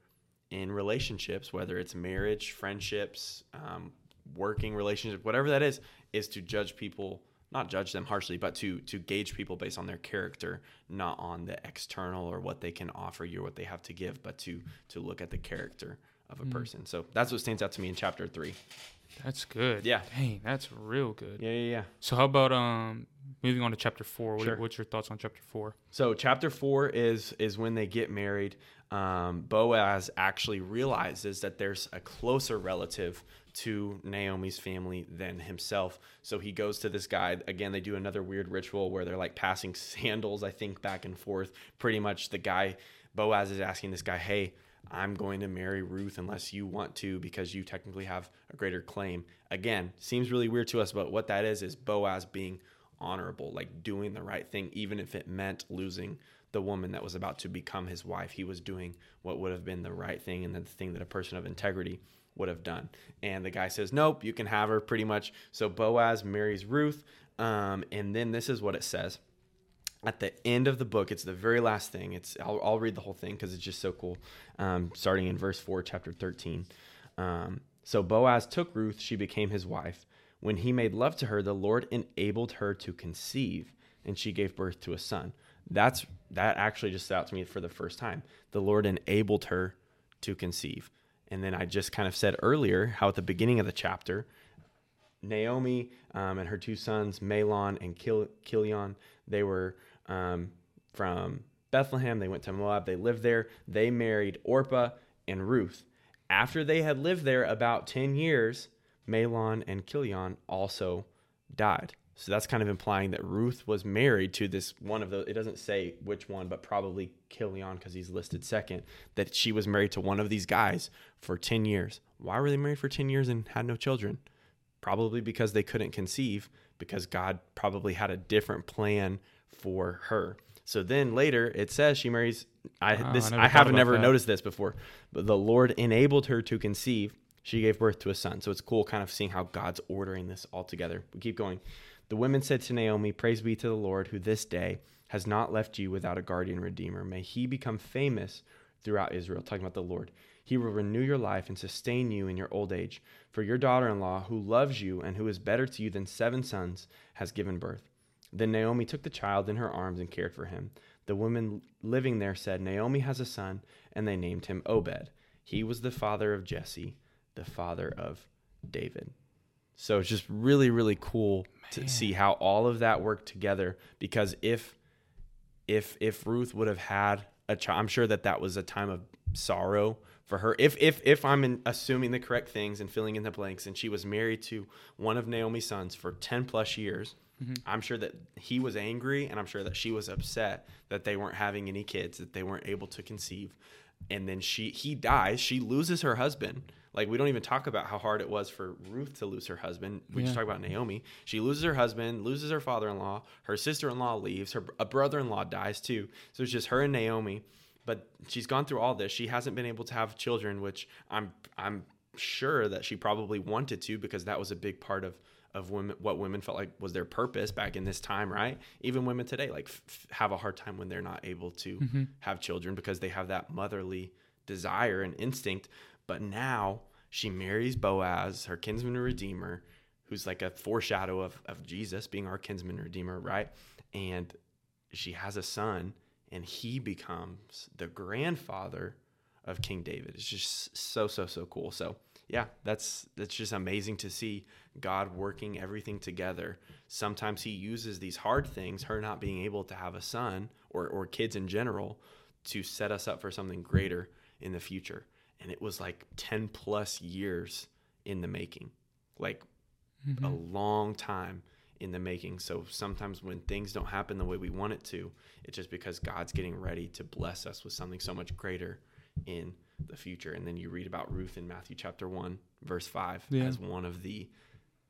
in relationships, whether it's marriage, friendships, um, working relationship, whatever that is, is to judge people not judge them harshly, but to to gauge people based on their character, not on the external or what they can offer you or what they have to give, but to to look at the character of a mm. person. So that's what stands out to me in chapter three.
That's good.
Yeah.
Dang, that's real good.
Yeah, yeah, yeah.
So how about um moving on to chapter four? What,
sure.
What's your thoughts on chapter four?
So chapter four is is when they get married. Um, Boaz actually realizes that there's a closer relative to Naomi's family than himself. So he goes to this guy. Again, they do another weird ritual where they're like passing sandals, I think, back and forth. Pretty much the guy, Boaz is asking this guy, hey, I'm going to marry Ruth unless you want to because you technically have a greater claim. Again, seems really weird to us, but what that is is Boaz being honorable, like doing the right thing, even if it meant losing the woman that was about to become his wife. He was doing what would have been the right thing and the thing that a person of integrity would have done. And the guy says, Nope, you can have her pretty much. So Boaz marries Ruth. Um, and then this is what it says at the end of the book. It's the very last thing. It's I'll, I'll read the whole thing because it's just so cool. Um, starting in verse 4, chapter 13. Um, so Boaz took Ruth, she became his wife. When he made love to her, the Lord enabled her to conceive, and she gave birth to a son. That's that actually just stood out to me for the first time. The Lord enabled her to conceive. And then I just kind of said earlier how at the beginning of the chapter, Naomi um, and her two sons, Mahlon and Kil- Chilion, they were um, from Bethlehem. They went to Moab. They lived there. They married Orpah and Ruth. After they had lived there about 10 years, Mahlon and Chilion also died. So that's kind of implying that Ruth was married to this one of the, it doesn't say which one, but probably Chilion because he's listed second, that she was married to one of these guys for 10 years. Why were they married for 10 years and had no children? Probably because they couldn't conceive, because God probably had a different plan for her. So then later it says she marries. I this I, I haven't never that. noticed this before, but the Lord enabled her to conceive. She gave birth to a son. So it's cool, kind of seeing how God's ordering this all together. We keep going. The women said to Naomi, Praise be to the Lord, who this day has not left you without a guardian redeemer. May he become famous throughout Israel. Talking about the Lord. He will renew your life and sustain you in your old age. For your daughter in law, who loves you and who is better to you than seven sons, has given birth. Then Naomi took the child in her arms and cared for him. The women living there said, Naomi has a son, and they named him Obed. He was the father of Jesse, the father of David. So it's just really, really cool to see how all of that worked together. Because if if if Ruth would have had a child, I'm sure that that was a time of sorrow for her. If if if I'm in, assuming the correct things and filling in the blanks, and she was married to one of Naomi's sons for ten plus years, mm-hmm. I'm sure that he was angry, and I'm sure that she was upset that they weren't having any kids, that they weren't able to conceive. And then she he dies. She loses her husband. Like we don't even talk about how hard it was for Ruth to lose her husband. We just talk about Naomi. She loses her husband, loses her father-in-law. Her sister-in-law leaves. Her a brother-in-law dies too. So it's just her and Naomi. But she's gone through all this. She hasn't been able to have children, which I'm I'm sure that she probably wanted to because that was a big part of of women what women felt like was their purpose back in this time, right? Even women today like f- have a hard time when they're not able to mm-hmm. have children because they have that motherly desire and instinct. But now she marries Boaz, her kinsman and redeemer, who's like a foreshadow of, of Jesus being our kinsman redeemer, right? And she has a son, and he becomes the grandfather of King David. It's just so, so, so cool. So yeah, that's that's just amazing to see God working everything together. Sometimes he uses these hard things, her not being able to have a son or, or kids in general, to set us up for something greater in the future. And it was like 10 plus years in the making. Like mm-hmm. a long time in the making. So sometimes when things don't happen the way we want it to, it's just because God's getting ready to bless us with something so much greater in the future. And then you read about Ruth in Matthew chapter 1, verse 5,
Yeah.
as one of the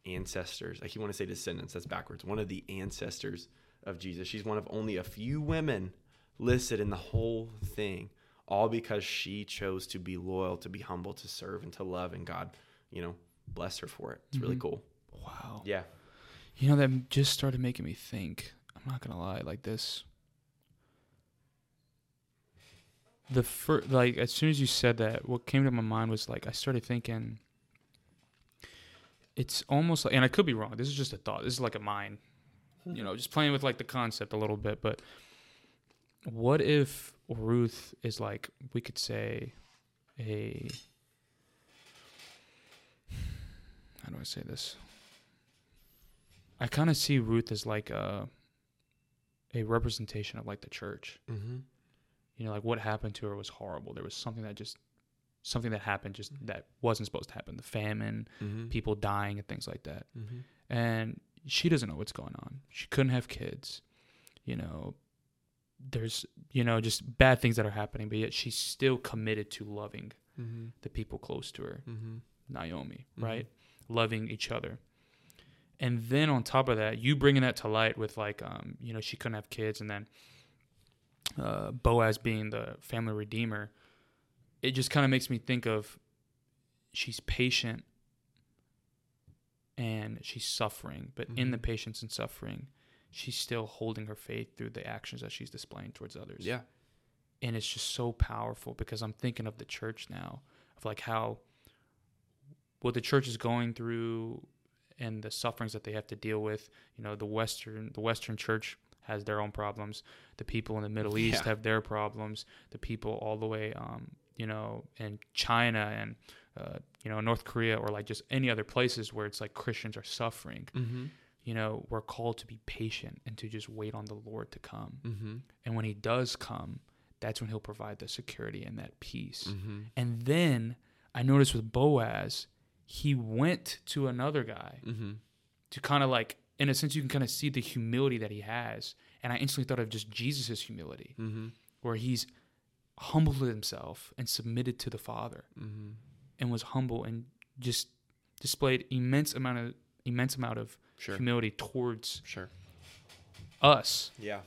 ancestors. I you want to say descendants, that's backwards. One of the ancestors of Jesus. She's one of only a few women listed in the whole thing, all because she chose to be loyal, to be humble, to serve, and to love. And God, you know, bless her for it. It's really
Mhm.
cool.
Wow.
Yeah.
You know, that just started making me think. I'm not gonna lie, like this. The first, like, as soon as you said that, what came to my mind was like I started thinking. It's almost like, and I could be wrong. This is just a thought. This is like a mind, you know, just playing with like the concept a little bit. But what if Ruth is like we could say a how do I say this? I kind of see Ruth as like a a representation of like the church.
Mm-hmm.
You know, like what happened to her was horrible. There was something that just something that happened just that wasn't supposed to happen. The famine,
Mm-hmm.
people dying and things like that.
Mm-hmm.
And she doesn't know what's going on. She couldn't have kids. You know, there's you know just bad things that are happening, but yet she's still committed to loving
Mm-hmm.
the people close to her.
Mm-hmm.
Naomi, right? Loving each other. And then on top of that, you bringing that to light with like, um, you know, she couldn't have kids, and then uh, Boaz being the family redeemer. It just kind of makes me think of she's patient and she's suffering, but in the
Mhm.
patience and suffering, she's still holding her faith through the actions that she's displaying towards others
Yeah.
and it's just so powerful because I'm thinking of the church now of like how what the church is going through and the sufferings that they have to deal with. You know, the western the western church has their own problems. The people in the Middle East
Yeah.
have their problems. The people all the way, um, you know, in China and uh, you know North Korea or like just any other places where it's like Christians are suffering.
Mm-hmm.
You know, we're called to be patient and to just wait on the Lord to come.
Mm-hmm.
And when He does come, that's when He'll provide the security and that peace.
Mm-hmm.
And then I noticed with Boaz, he went to another guy
Mm-hmm.
to kind of like, in a sense, you can kind of see the humility that he has. And I instantly thought of just Jesus' humility,
Mm-hmm.
where he's humbled himself and submitted to the Father
Mm-hmm.
and was humble and just displayed immense amount of immense amount of
Sure.
humility towards
Sure.
us.
Yeah.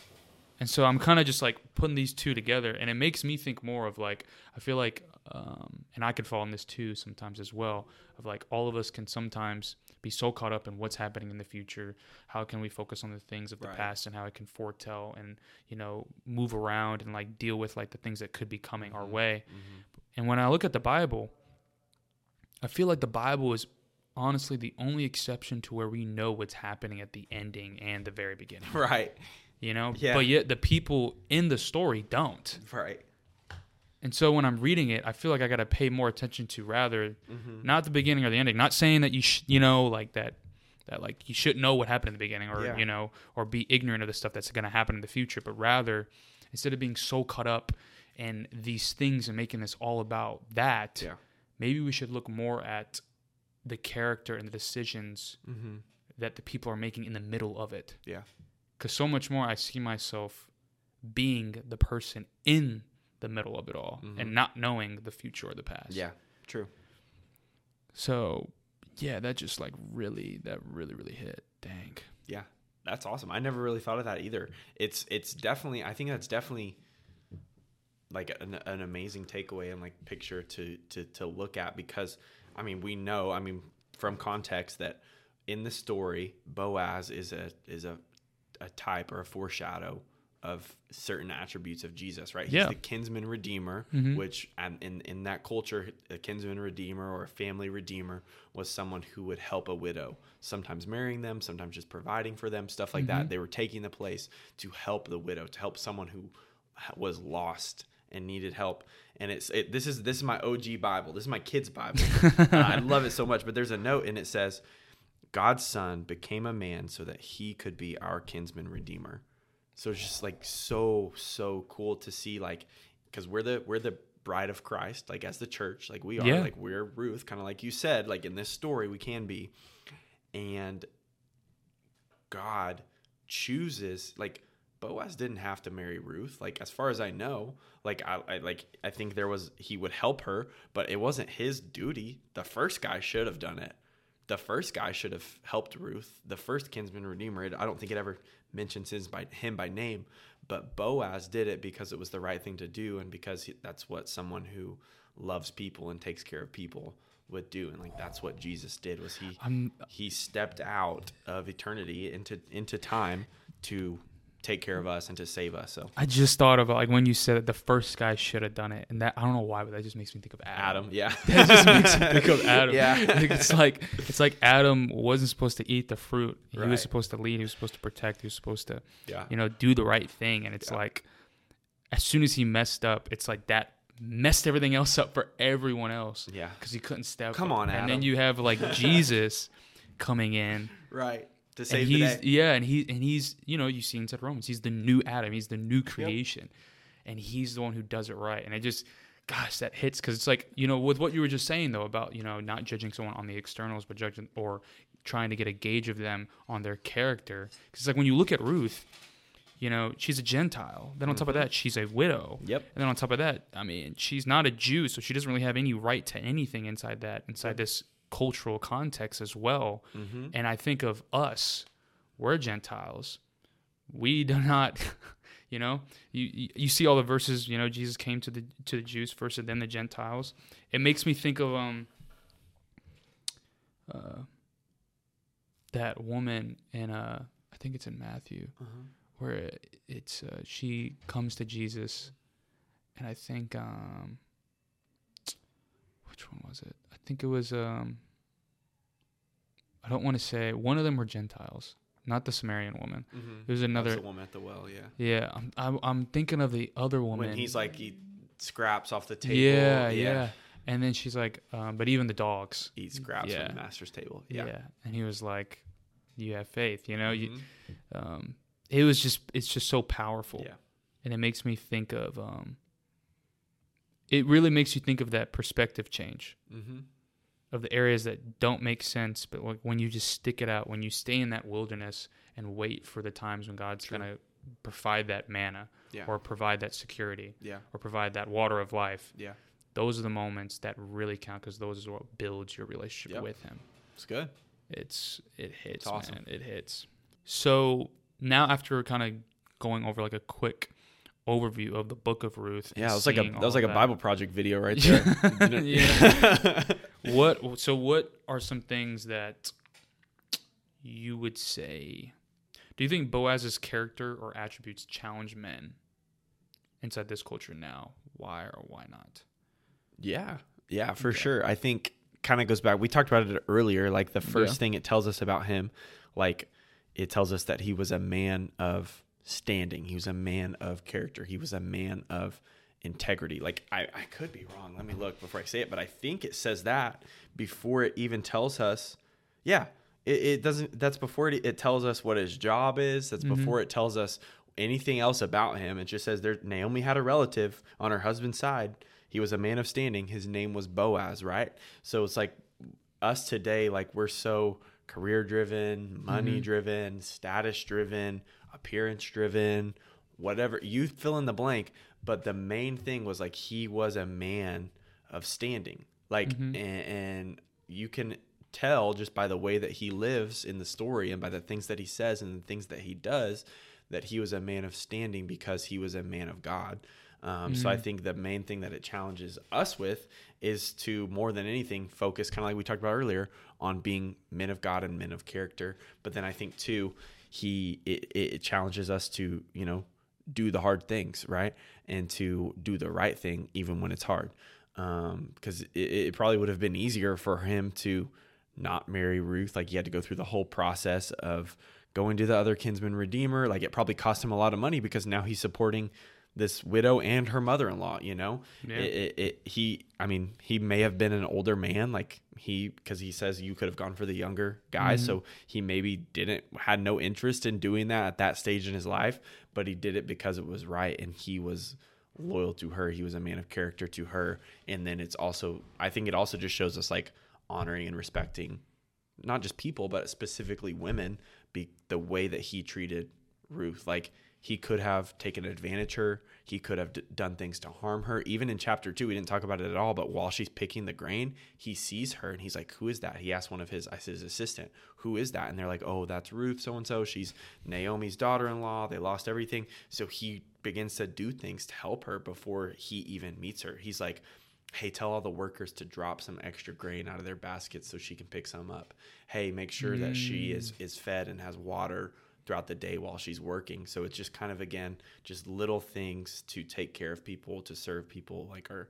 And so I'm kind of just like putting these two together, and it makes me think more of like I feel like, um, and I could fall in this too sometimes as well. Of like all of us can sometimes be so caught up in what's happening in the future. How can we focus on the things of the
Right.
past and how it can foretell and you know move around and like deal with like the things that could be coming our
Mhm.
way.
Mm-hmm.
And when I look at the Bible, I feel like the Bible is honestly the only exception to where we know what's happening at the ending and the very beginning.
Right.
You know,
Yeah.
but yet the people in the story don't.
Right.
And so when I'm reading it, I feel like I got to pay more attention to rather
Mm-hmm.
not the beginning or the ending. Not saying that you sh- you know like that that like you shouldn't know what happened in the beginning or
Yeah.
you know or be ignorant of the stuff that's going to happen in the future, but rather instead of being so caught up in these things and making this all about that,
Yeah.
maybe we should look more at the character and the decisions
Mm-hmm.
that the people are making in the middle of it.
Yeah.
Because so much more, I see myself being the person in the middle of it all and mm-hmm. not knowing the future or the past.
Yeah. True.
So, yeah, that just like really, that really, really hit. Dang.
Yeah, that's awesome. I never really thought of that either. It's it's definitely I think that's definitely like an, an amazing takeaway and like picture to to to look at because I mean we know I mean from context that in the story Boaz is a is a a type or a foreshadow of certain attributes of Jesus, right? He's
Yeah.
the kinsman redeemer, which um, in in that culture, a kinsman redeemer or a family redeemer was someone who would help a widow, sometimes marrying them, sometimes just providing for them, stuff like that. They were taking the place to help the widow, to help someone who was lost and needed help. And it's it, this is this is my OG Bible. This is my kids' Bible. Uh, I love it so much. But there's a note and it says, God's son became a man so that he could be our kinsman redeemer. So it's just like so so cool to see like because we're the we're the bride of Christ like as the church like we are
Yeah.
like we're Ruth kind of like you said like in this story we can be and God chooses like Boaz didn't have to marry Ruth like as far as I know like I, I like I think there was he would help her but it wasn't his duty the first guy should have done it the first guy should have helped Ruth. The first kinsman redeemer. I don't think it ever mentions his by him by name, but Boaz did it because it was the right thing to do, and because he, that's what someone who loves people and takes care of people would do, and like that's what Jesus did. Was he he stepped out of eternity into into time to take care of us and to save us. So
I just thought of like when you said that the first guy should have done it, and that I don't know why, but that just makes me think of Adam.
Adam, yeah,
That just makes me think of Adam.
Yeah.
Like, it's like it's like Adam wasn't supposed to eat the fruit. He
Right.
was supposed to lead. He was supposed to protect. He was supposed to,
yeah,
you know, do the right thing. And it's
Yeah.
like, as soon as he messed up, it's like that messed everything else up for everyone else
yeah,
because he couldn't step.
Come
up.
on,
And then you have like Jesus coming in.
right. To
and
save the
he's
day.
yeah, and he and he's you know you see inside Romans, he's the new Adam, he's the new creation, and he's the one who does it right. And it just, gosh, that hits because it's like you know with what you were just saying though about you know not judging someone on the externals, but judging or trying to get a gauge of them on their character. Because it's like when you look at Ruth, you know she's a Gentile. Then on top of mm-hmm. that, she's a widow.
Yep.
And then on top of that, I mean, she's not a Jew, so she doesn't really have any right to anything inside that, inside this cultural context as well. And I think of us, we're Gentiles. We do not, you know, you, you see all the verses, you know, Jesus came to the to the Jews first and then the Gentiles. It makes me think of um uh that woman in uh I think it's in Matthew where it's uh, she comes to Jesus, and I think um, which one was it? I think it was um, I don't want to say one of them were Gentiles, not the Samaritan woman.
Mhm.
There's another.
the woman at the well, yeah.
Yeah, I'm, I'm I'm thinking of the other woman.
when he's like he scraps off the table.
yeah, yeah, and then she's like, um, but even the dogs.
He scraps
Yeah.
from the master's table.
Yeah.
Yeah.
and he was like, "You have faith," you know. You,
Mhm.
um, it was just it's just so powerful.
Yeah.
and it makes me think of um it really makes you think of that perspective change
Mhm.
of the areas that don't make sense but like when you just stick it out when you stay in that wilderness and wait for the times when god's going to provide that manna
Yeah.
or provide that security
Yeah.
or provide that water of life
Yeah.
those are the moments that really count because those are what builds your relationship
Yep.
with him
It's good.
it's it hits
It's awesome.
man it hits so now after kind of going over like a quick overview of the book of ruth
Yeah, it was like a that was like a
that,
Bible project video right there.
Yeah. what so what are some things that you would say do you think boaz's character or attributes challenge men inside this culture now why or why not
Yeah, yeah, for
Okay.
sure. I think kind of goes back. We talked about it earlier. Like the first
Yeah.
thing it tells us about him, like it tells us that he was a man of standing. He was a man of character. He was a man of integrity. Like I, I could be wrong. Let me look before I say it, but I think it says that before it even tells us. Yeah, it, it doesn't. That's before it, it tells us what his job is. That's mm-hmm. before it tells us anything else about him. It just says there. Naomi had a relative on her husband's side. He was a man of standing. His name was Boaz, right? So it's like us today. Like we're so career driven, money mm-hmm. driven, status driven, appearance driven, whatever you fill in the blank. But the main thing was like he was a man of standing. Like, and, and you can tell just by the way that he lives in the story and by the things that he says and the things that he does that he was a man of standing because he was a man of God. Um, So I think the main thing that it challenges us with is to more than anything focus, kind of like we talked about earlier, on being men of God and men of character. But then I think too, he it, it challenges us to you know do the hard things right and to do the right thing even when it's hard um, because it, it probably would have been easier for him to not marry Ruth. Like he had to go through the whole process of going to the other kinsman redeemer. Like it probably cost him a lot of money because now he's supporting this widow and her mother-in-law. You know,
Yeah.
it, it, it, he. I mean, he may have been an older man, like he, because he says you could have gone for the younger guy. So mm-hmm. he maybe didn't had no interest in doing that at that stage in his life, but he did it because it was right, and he was loyal to her. He was a man of character to her. And then it's also, I think it also just shows us like honoring and respecting not just people, but specifically women, be the way that he treated Ruth. Like he could have taken advantage of her. He could have d- done things to harm her. Even in chapter two, we didn't talk about it at all. But while she's picking the grain, he sees her and he's like, "Who is that?" He asked one of his, his assistant, "Who is that?" And they're like, "Oh, that's Ruth, so and so. She's Naomi's daughter-in-law. They lost everything." So he begins to do things to help her before he even meets her. He's like, hey tell all the workers to drop some extra grain out of their baskets so she can pick some up hey make sure that she is mm. is fed and has water throughout the day while she's working so it's just kind of again just little things to take care of people to serve people like are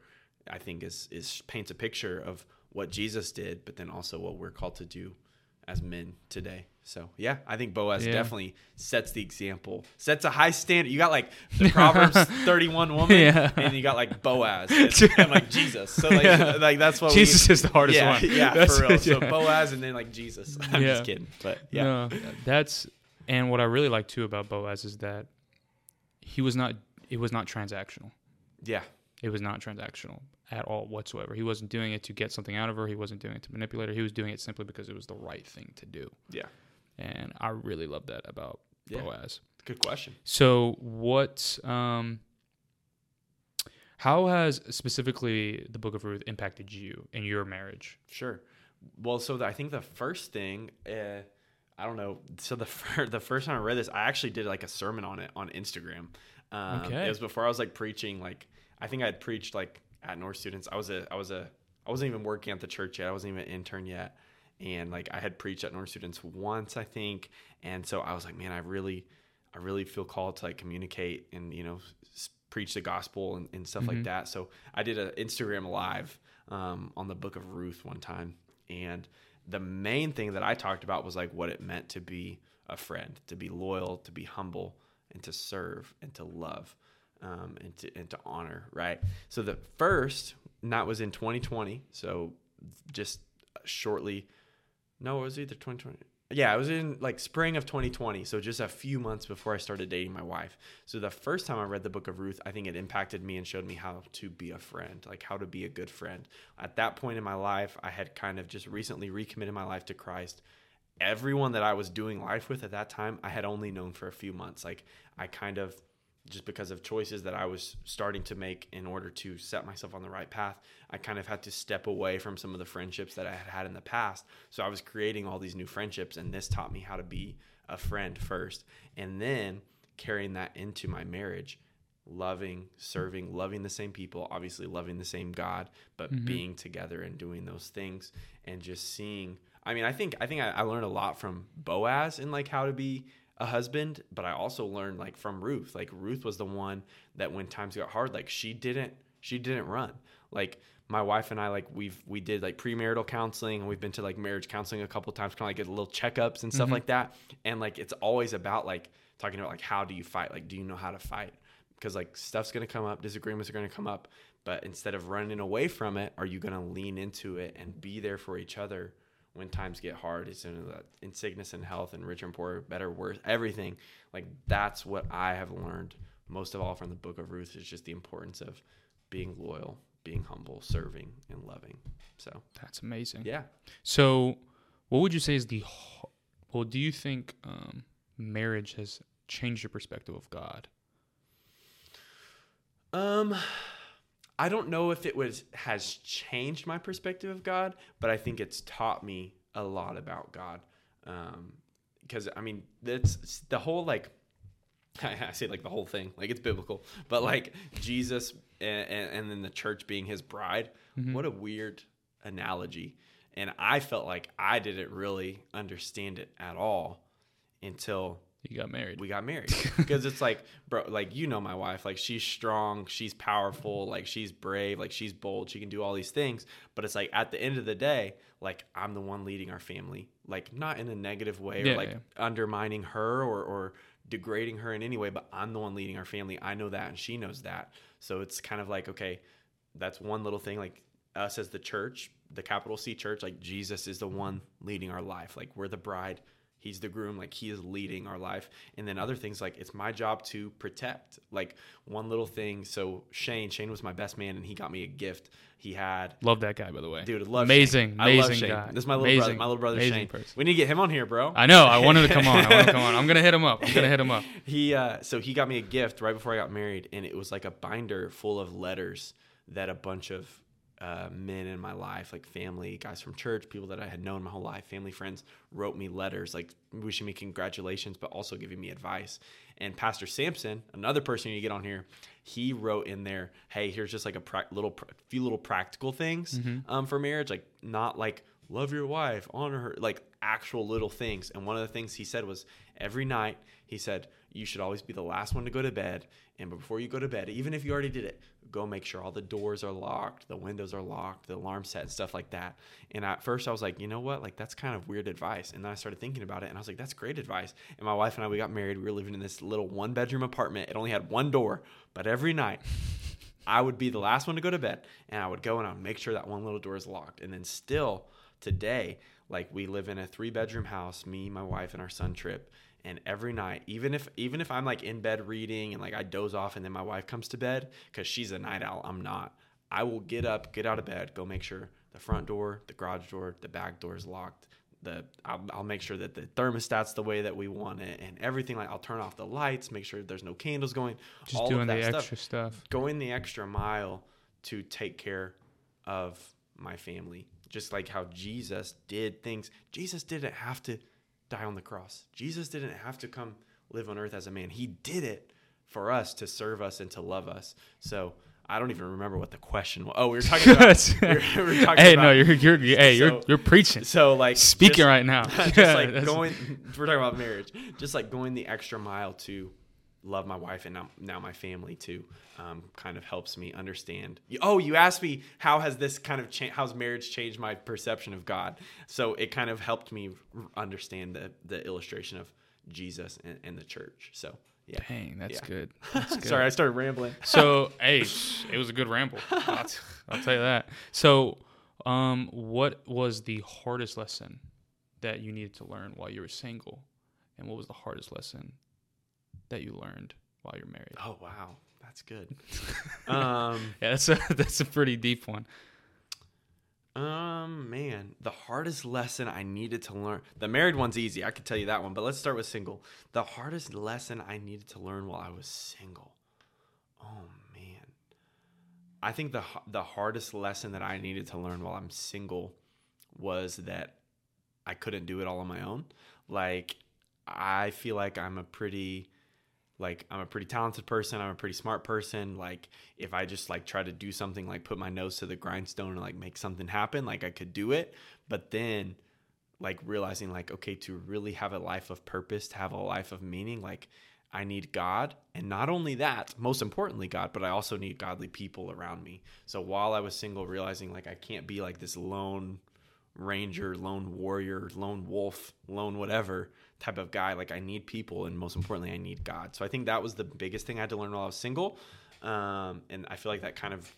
i think is is paints a picture of what jesus did but then also what we're called to do as men today so yeah i think boaz
Yeah.
definitely sets the example sets a high standard you got like the proverbs 31 woman
Yeah.
and you got like Boaz and, and, like Jesus. So like,
Yeah.
like that's what
Jesus
we,
is the hardest one.
Yeah,
That's-
for real. So. Boaz and then like Jesus. I'm just kidding, but yeah,
No, that's and what I really like too about Boaz is that he was not it was not transactional.
yeah,
It was not transactional at all whatsoever. He wasn't doing it to get something out of her. He wasn't doing it to manipulate her. He was doing it simply because it was the right thing to do.
yeah.
And I really love that about
Yeah.
Boaz.
Good question.
So what um how has specifically the book of Ruth impacted you in your marriage?
Sure. Well, so the, I think the first thing, uh, I don't know. So the fir- the first time I read this, I actually did like a sermon on it on Instagram. Um,
Okay.
It was before I was like preaching. Like I think I had preached like at North Students. I was a I was a I wasn't even working at the church yet. I wasn't even an intern yet. And like I had preached at North Students once, I think. And so I was like, man, I really, I really feel called to like communicate and you know s- preach the gospel and, and stuff like that. So I did an Instagram live um, on the Book of Ruth one time, and the main thing that I talked about was like what it meant to be a friend, to be loyal, to be humble, and to serve and to love. Um, and to and to honor, right? So the first, and that was in 2020. So just shortly no, it was either 2020. Yeah, it was in like spring of 2020. So just a few months before I started dating my wife. So the first time I read the book of Ruth, I think it impacted me and showed me how to be a friend, like how to be a good friend. At that point in my life, I had kind of just recently recommitted my life to Christ. Everyone that I was doing life with at that time, I had only known for a few months. Like I kind of just because of choices that I was starting to make in order to set myself on the right path, I kind of had to step away from some of the friendships that I had had in the past. So I was creating all these new friendships, and this taught me how to be a friend first, and then carrying that into my marriage, loving, serving, loving the same people, obviously loving the same God, but mm-hmm. being together and doing those things, and just seeing. I mean, I think I think I, I learned a lot from Boaz in like how to be a husband, but I also learned like from Ruth. Like Ruth was the one that when times got hard, like she didn't she didn't run. Like my wife and I like we've we did like premarital counseling and we've been to like marriage counseling a couple times, kind of like get little checkups and stuff mm-hmm. like that. And like it's always about like talking about like how do you fight? Like do you know how to fight? because like stuff's gonna come up, disagreements are gonna come up, but instead of running away from it, are you gonna lean into it and be there for each other when times get hard? It's in, that, in sickness and health and rich and poor, better, worse, everything. Like that's what I have learned most of all from the book of Ruth is just the importance of being loyal, being humble, serving, and loving. So
That's amazing.
yeah,
So, what would you say is the well? Do you think um, marriage has changed your perspective of God?
Um, I don't know if it was has changed my perspective of God, but I think it's taught me a lot about God. Um, because I mean, that's the whole like. I say like the whole thing, like it's biblical, but like Jesus and, and, and then the church being his bride. What a weird analogy. And I felt like I didn't really understand it at all until
You got married.
we got married. Because it's like bro like you know my wife. Like she's strong she's powerful like she's brave like she's bold she can do all these things. But it's like at the end of the day like i'm the one leading our family. Like not in a negative way
Yeah,
or like
yeah.
undermining her or or degrading her in any way but i'm the one leading our family. I know that and she knows that. So it's kind of like okay that's one little thing like us as the church the capital c church like jesus is the one leading our life. Like we're the bride he's the groom like he is leading our life and then other things like it's my job to protect like one little thing so shane shane was my best man and he got me a gift he had
Love that guy, by the way.
dude love
amazing,
Shane. I
amazing
love Shane.
guy.
this is my little
amazing,
brother my little brother
amazing
shane
person.
we need to get him on here bro
I know. I wanted to come on. I want to come on. I'm gonna hit him up. I'm gonna hit him up.
he uh so he got me a gift right before I got married and it was like a binder full of letters that a bunch of uh, men in my life, like family, guys from church, people that I had known my whole life, family, friends, wrote me letters, like wishing me congratulations, but also giving me advice. And Pastor Sampson, another person you get on here, he wrote in there, "Hey, here's just like a pra- little, few little practical things um, for marriage, like not like love your wife, honor her, like actual little things." And one of the things he said was, every night he said, "You should always be the last one to go to bed, and before you go to bed, even if you already did it, go make sure all the doors are locked, the windows are locked, the alarm set, and stuff like that." And at first, I was like, "You know what? Like that's kind of weird advice." And then I started thinking about it, and I was like, "That's great advice." And my wife and I, we got married. We were living in this little one-bedroom apartment. It only had one door, but every night. I would be the last one to go to bed, and I would go and I would make sure that one little door is locked. And then still today, like we live in a three bedroom house, me, my wife, and our son Trip. And every night, even if even if I'm like in bed reading and like I doze off, and then my wife comes to bed because she's a night owl, I'm not. I will get up, get out of bed, go make sure the front door, the garage door, the back door is locked. The I'll, I'll make sure that the thermostat's the way that we want it, and everything. Like I'll turn off the lights, make sure there's no candles going.
Just
all of
doing the
that stuff
extra stuff.
going the extra mile to take care of my family. Just like how Jesus did things. Jesus didn't have to die on the cross. Jesus didn't have to come live on earth as a man. He did it for us to serve us and to love us. So I don't even remember what the question was. Oh, we were talking about. we were, we were talking
hey,
about,
no, you're you're hey, you're you're preaching,
so like
speaking
just-
right now.
just like going we're talking about marriage just like going the extra mile to love my wife and now, now my family too um, kind of helps me understand oh you asked me how has this kind of cha- how's marriage changed my perception of god so it kind of helped me understand the the illustration of jesus and, and the church so yeah
Dang, that's
Yeah.
good. That's good.
sorry i started rambling
So, hey, it was a good ramble. I'll, t- I'll tell you that. So, um, what was the hardest lesson that you needed to learn while you were single, and what was the hardest lesson that you learned while you're married?
oh wow that's good um
Yeah, that's a that's a pretty deep one.
Um, man, the hardest lesson I needed to learn. The married one's easy. I could tell you that one, but let's start with single. The hardest lesson I needed to learn while I was single. Oh man. I think the the hardest lesson that I needed to learn while I'm single was that I couldn't do it all on my own. Like I feel like I'm a pretty like I'm a pretty talented person. I'm a pretty smart person. Like if I just like try to do something, like put my nose to the grindstone and like make something happen, like I could do it. But then like realizing like okay, to really have a life of purpose, to have a life of meaning, like I need God, and not only that, most importantly God, but I also need godly people around me. So while I was single, realizing like I can't be like this lone ranger, lone warrior, lone wolf, lone whatever type of guy. Like I need people, and most importantly, I need God. So I think that was the biggest thing I had to learn while I was single, um, and I feel like that kind of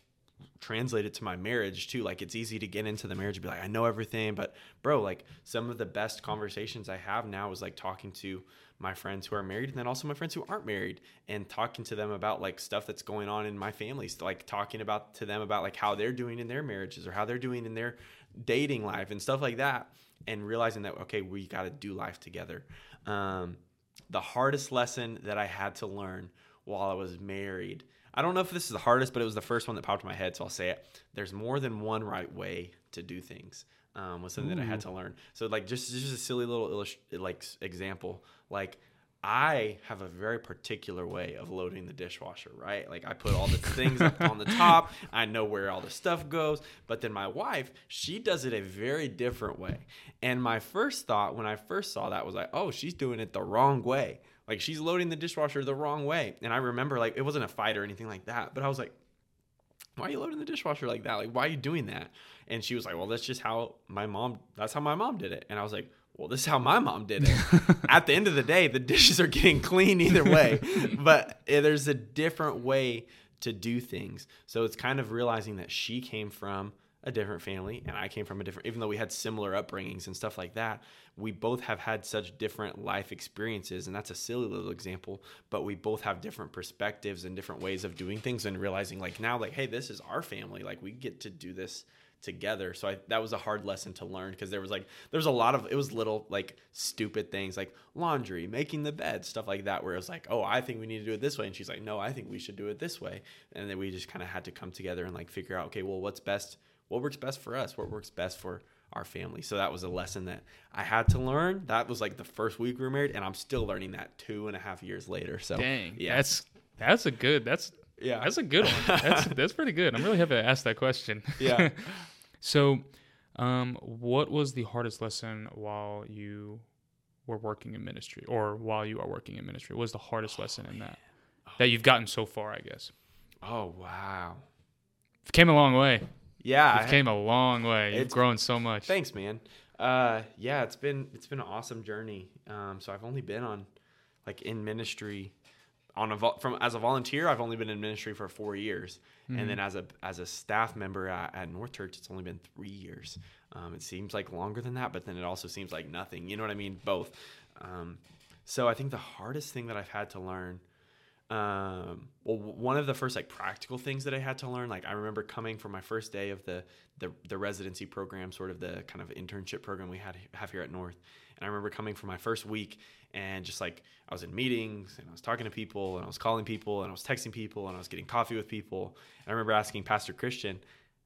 translated to my marriage too. Like it's easy to get into the marriage and be like, I know everything, but bro, like some of the best conversations I have now is like talking to my friends who are married and then also my friends who aren't married and talking to them about like stuff that's going on in my family. So, like talking about to them about like how they're doing in their marriages or how they're doing in their dating life and stuff like that. And realizing that okay, we got to do life together. Um, the hardest lesson that I had to learn while I was married I don't know if this is the hardest, but it was the first one that popped in my head, so I'll say it. There's more than one right way to do things. Um, was something Ooh. that I had to learn. So like just just a silly little illust- like example. Like I have a very particular way of loading the dishwasher, right? Like I put all the things up on the top. I know where all the stuff goes. But then my wife, she does it a very different way. And my first thought when I first saw that was like, oh, she's doing it the wrong way. Like she's loading the dishwasher the wrong way. And I remember like it wasn't a fight or anything like that, but I was like, why are you loading the dishwasher like that? Like, why are you doing that? And she was like, well, that's just how my mom, that's how my mom did it. And I was like, well, this is how my mom did it. At the end of the day, the dishes are getting clean either way, but eh, there's a different way to do things. So it's kind of realizing that she came from a different family and I came from a different even though we had similar upbringings and stuff like that we both have had such different life experiences and that's a silly little example but we both have different perspectives and different ways of doing things and realizing like now like hey this is our family like we get to do this together so I, that was a hard lesson to learn because there was like there was a lot of it was little like stupid things like laundry making the bed stuff like that where it was like oh i think we need to do it this way and she's like no i think we should do it this way and then we just kind of had to come together and like figure out okay well what's best what works best for us, what works best for our family. So that was a lesson that I had to learn. That was like the first week we were married, and I'm still learning that two and a half years later. So
dang, yeah, that's that's a good that's yeah that's a good one. That's that's pretty good. I'm really happy to ask that question.
Yeah.
so, um, what was the hardest lesson while you were working in ministry, or while you are working in ministry? What was the hardest oh, lesson in that oh. that you've gotten so far? I guess.
Oh wow.
It came a long way.
Yeah,
it came a long way. You've grown so much.
Thanks, man. Uh, yeah, it's been it's been an awesome journey. Um, so I've only been on like in ministry on a from as a volunteer. I've only been in ministry for four years, mm-hmm. and then as a as a staff member at, at North Church, it's only been three years. Um, it seems like longer than that, but then it also seems like nothing. You know what I mean? Both. Um, so I think the hardest thing that I've had to learn um, well, one of the first like practical things that I had to learn, like I remember coming for my first day of the, the, the residency program, sort of the kind of internship program we had have here at North. And I remember coming for my first week and just like I was in meetings and I was talking to people and I was calling people and I was texting people and I was getting coffee with people. And I remember asking Pastor Christian,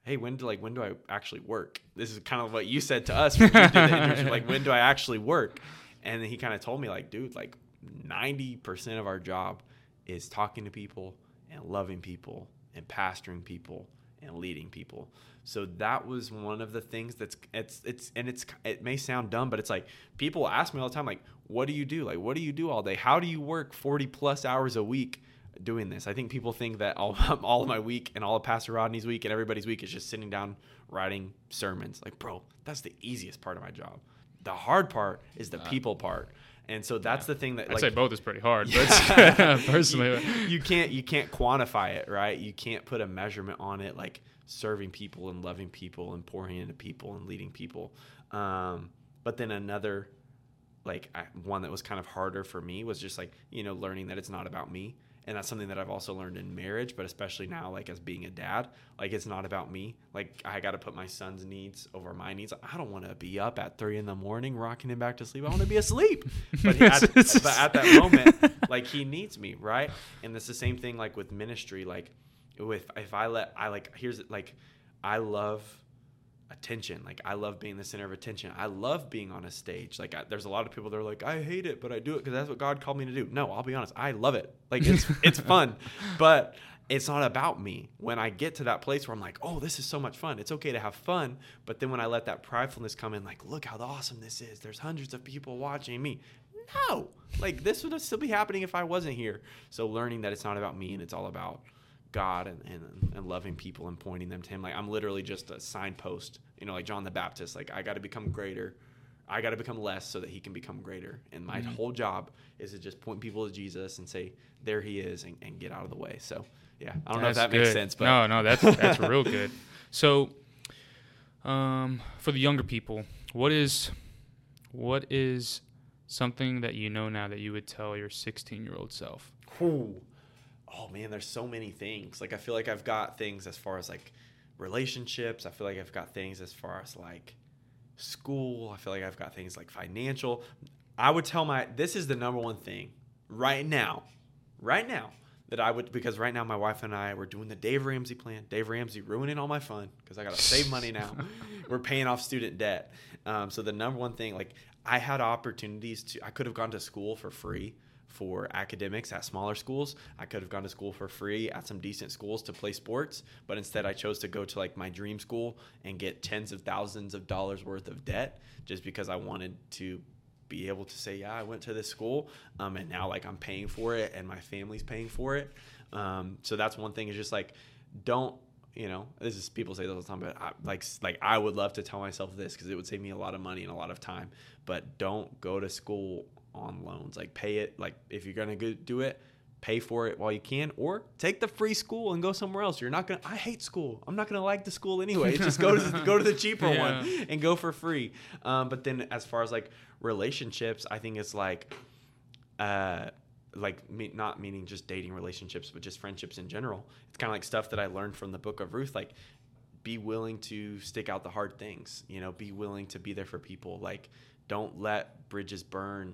"Hey, when do like when do I actually work?" This is kind of what you said to us when you the like when do I actually work? And then he kind of told me like, "Dude, like 90% of our job." is talking to people and loving people and pastoring people and leading people. So that was one of the things that's it's it's and it's it may sound dumb, but it's like people ask me all the time, like, what do you do? Like, what do you do all day? How do you work forty plus hours a week doing this? I think people think that all all of my week and all of Pastor Rodney's week and everybody's week is just sitting down writing sermons. Like, bro, that's the easiest part of my job. The hard part is the people part. And so that's yeah. the thing that
I'd say both is pretty hard, but personally,
you, you, can't you can't quantify it, right? You can't put a measurement on it, like serving people and loving people and pouring into people and leading people. Um, but then another, like I, one that was kind of harder for me was just like you know learning that it's not about me and that's something that I've also learned in marriage, but especially now, like as being a dad, like it's not about me. Like I got to put my son's needs over my needs. I don't want to be up at three in the morning rocking him back to sleep. I want to be asleep. But at, but at that moment, like he needs me, right? And it's the same thing like with ministry. Like with if I let I like here's like I love attention. Like I love being the center of attention. I love being on a stage. Like I, there's a lot of people that are like, I hate it, but I do it because that's what God called me to do. No, I'll be honest, I love it. Like it's it's fun, but it's not about me. When I get to that place where I'm like, oh, this is so much fun. It's okay to have fun, but then when I let that pridefulness come in, like, look how awesome this is. There's hundreds of people watching me. No, like this would still be happening if I wasn't here. So learning that it's not about me and it's all about God and, and and loving people and pointing them to Him. Like I'm literally just a signpost. You know, like John the Baptist. Like I got to become greater. I got to become less so that He can become greater. And my
Mhm.
whole job is to just point people to Jesus and say, "There He is," and, and get out of the way. So yeah, I don't know if
That's
that makes sense, but
no, no, that's that's real good. So, um, for the younger people, what is what is something that you know now that you would tell your 16 year old self?
Whew. Oh man, there's so many things. Like I feel like I've got things as far as like relationships. I feel like I've got things as far as like school. I feel like I've got things like financial. I would tell my this is the number one thing right now. Right now that I would because right now my wife and I we're doing the Dave Ramsey plan. Dave Ramsey ruining all my fun because I got to save money now. we're paying off student debt. Um, so the number one thing like I had opportunities to I could have gone to school for free for academics at smaller schools. I could have gone to school for free at some decent schools to play sports, but instead I chose to go to like my dream school and get tens of thousands of dollars worth of debt just because I wanted to be able to say, yeah, I went to this school, um, and now like I'm paying for it and my family's paying for it. Um, so that's one thing is just like, don't you know this is people say this all the time but I, like like i would love to tell myself this because it would save me a lot of money and a lot of time but don't go to school on loans. Like pay it like if you're gonna do it pay for it while you can or take the free school and go somewhere else. You're not gonna i hate school. I'm not gonna like the school anyway. Just go to the, go to the cheaper
Yeah.
one and go for free. Um, but then as far as like relationships i think it's like uh like me, not meaning just dating relationships but just friendships in general. It's kind of like stuff that i learned from the book of ruth like be willing to stick out the hard things you know be willing to be there for people. Like don't let bridges burn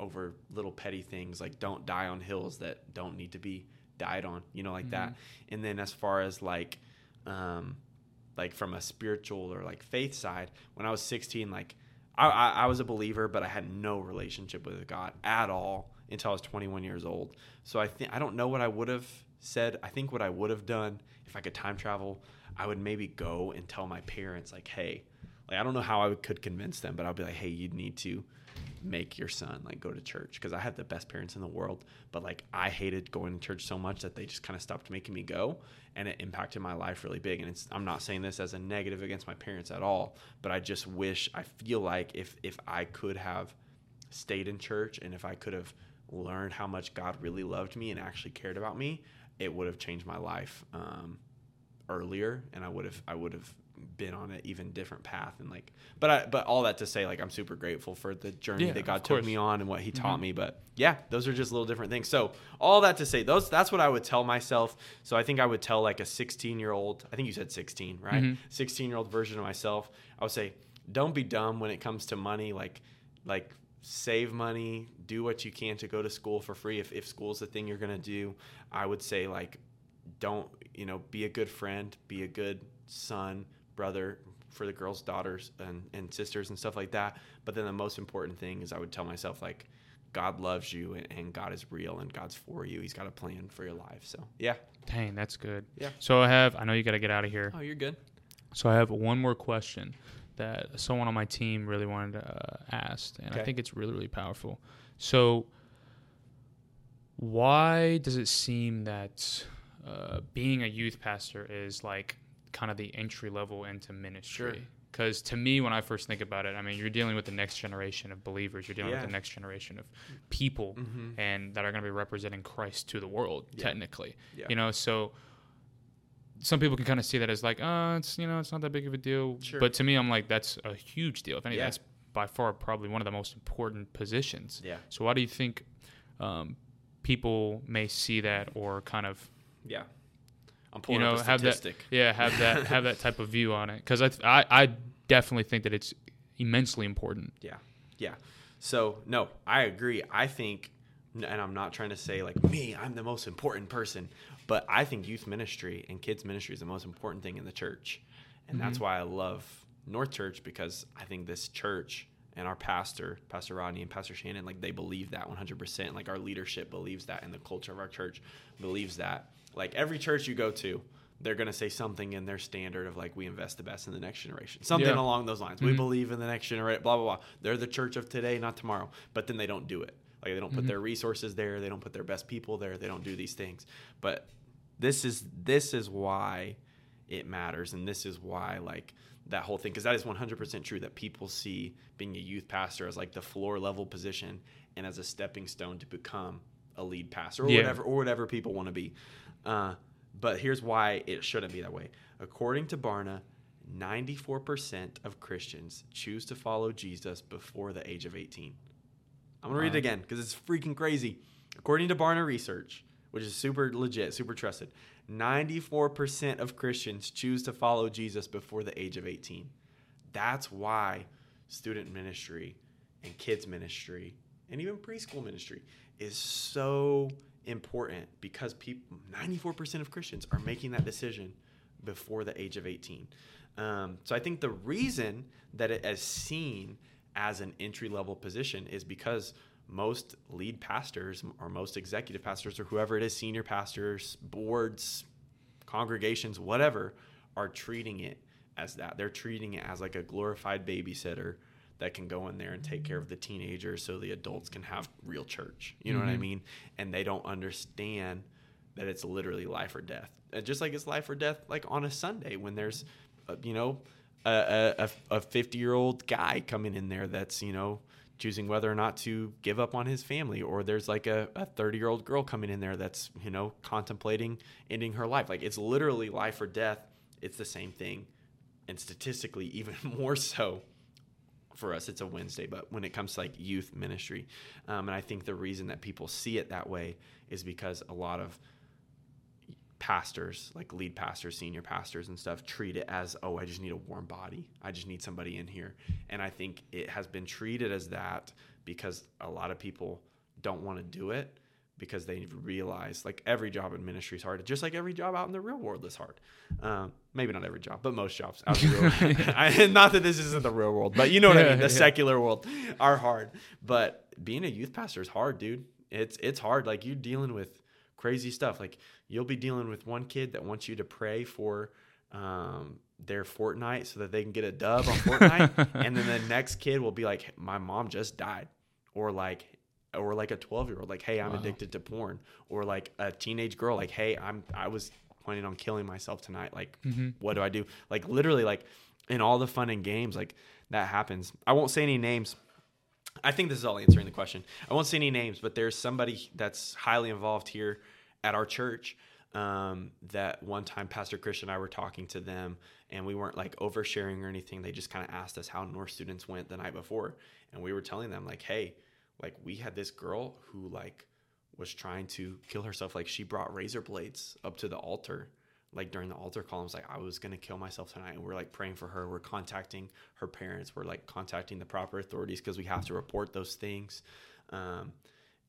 over little petty things like don't die on hills that don't need to be died on you know like that. And then as far as like um like from a spiritual or like faith side when i was 16 like I, I, I was a believer but i had no relationship with god at all until i was 21 years old. So i think i don't know what i would have said. I think what i would have done if i could time travel i would maybe go and tell my parents like hey like i don't know how i could convince them but i'll be like hey you'd need to make your son like go to church because i had the best parents in the world but like i hated going to church so much that they just kind of stopped making me go and it impacted my life really big and i'm not saying this as a negative against my parents at all but i just wish i feel like if if i could have stayed in church and if i could have learned how much god really loved me and actually cared about me it would have changed my life um, earlier and i would have i would have been on an even different path and like but i but all that to say like i'm super grateful for the journey
Yeah,
that god took me on and what he taught
Mhm.
me but yeah those are just little different things. So all that to say those that's what i would tell myself. So i think i would tell like a 16 year old i think you said 16 right?
Mhm.
16 year old version of myself. I would say don't be dumb when it comes to money like like save money do what you can to go to school for free. If, if school's the thing you're going to do i would say like don't you know be a good friend be a good son brother for the girls daughters and, and sisters and stuff like that but then the most important thing is i would tell myself like god loves you and, and god is real and god's for you he's got a plan for your life so yeah
Dang, that's good.
Yeah.
So I have, I know you got to get out of here.
oh you're good
So I have one more question that someone on my team really wanted to uh, ask, and I think it's really, really powerful. So, why does it seem that uh, being a youth pastor is like kind of the entry level into ministry?
Sure.
Because to me, when I first think about it, I mean, you're dealing with the next generation of believers. You're dealing
Yeah.
with the next generation of people,
mm-hmm.
and that are going to be representing Christ to the world,
Yeah.
technically
yeah
you know so some people can kind of see that as like oh, it's you know it's not that big of a deal
Sure.
but to me i'm like that's a huge deal if anything that's by far probably one of the most important positions
yeah
so why do you think um, people may see that or kind of
yeah i'm pulling
know,
up a
have that- yeah have that have that type of view on it because I, th- I i definitely think that it's immensely important
Yeah. Yeah. So, no, I agree. I think, and I'm not trying to say like me, I'm the most important person, but I think youth ministry and kids ministry is the most important thing in the church. And that's
Mhm.
why I love North Church because I think this church and our pastor, Pastor Rodney and Pastor Shannon, like they believe that 100%. Like our leadership believes that and the culture of our church believes that. Like every church you go to, they're going to say something in their standard of like we invest the best in the next generation something
Yeah.
along those lines we
Mhm.
believe in the next generation blah blah blah they're the church of today not tomorrow but then they don't do it like they don't put
Mhm.
their resources there they don't put their best people there they don't do these things but This is this is why it matters, and this is why like that whole thing because that is 100% true that people see being a youth pastor as like the floor level position and as a stepping stone to become a lead pastor or
Yeah.
whatever or whatever people want to be. Uh, but here's why it shouldn't be that way. According to Barna, 94% of Christians choose to follow Jesus before the age of 18. I'm going to read it again because it's freaking crazy. According to Barna Research, which is super legit, super trusted, 94% of Christians choose to follow Jesus before the age of 18. That's why student ministry and kids ministry and even preschool ministry is so important because people 94% of Christians are making that decision before the age of 18. Um, so I think the reason that it is seen as an entry level position is because most lead pastors or most executive pastors or whoever it is, senior pastors, boards, congregations, whatever, are treating it as that. They're treating it as like a glorified babysitter that can go in there and take care of the teenagers so the adults can have real church. You know what I
Mhm.
mean? And they don't understand that it's literally life or death. And just like it's life or death, like on a Sunday when there's, uh, you know, a a 50 year old guy coming in there that's, you know, choosing whether or not to give up on his family or there's like a 30 year old girl coming in there that's you know contemplating ending her life like it's literally life or death it's the same thing and statistically even more so for us it's a wednesday but when it comes to like youth ministry um, and i think the reason that people see it that way is because a lot of pastors like lead pastors senior pastors and stuff treat it as oh i just need a warm body. I just need somebody in here. And i think it has been treated as that because a lot of people don't want to do it because they realize like every job in ministry is hard just like every job out in the real world is hard. Um, maybe not every job but most jobs out the real world. I, not that this isn't the real world but you know what i mean. The
yeah.
secular world are hard. But being a youth pastor is hard dude. It's it's hard. Like you're dealing with crazy stuff. Like you'll be dealing with one kid that wants you to pray for um, their Fortnite so that they can get a dub on Fortnite, and then the next kid will be like, "My mom just died," or like, or like a twelve year old, like, "Hey, I'm
Wow.
addicted to porn," or like a teenage girl, like, "Hey, I'm I was planning on killing myself tonight. Like,
Mhm.
what do I do?" Like literally, like in all the fun and games, like that happens. I won't say any names. I think this is all answering the question. I won't say any names, but there's somebody that's highly involved here at our church. Um, that one time Pastor Christian and I were talking to them, and we weren't like oversharing or anything. They just kind of asked us how North students went the night before, and we were telling them like, "Hey, like we had this girl who like was trying to kill herself. Like she brought razor blades up to the altar." Like during the altar call, I was like, I was gonna kill myself tonight, and we're like praying for her. We're contacting her parents. We're like contacting the proper authorities because we have to report those things. Um,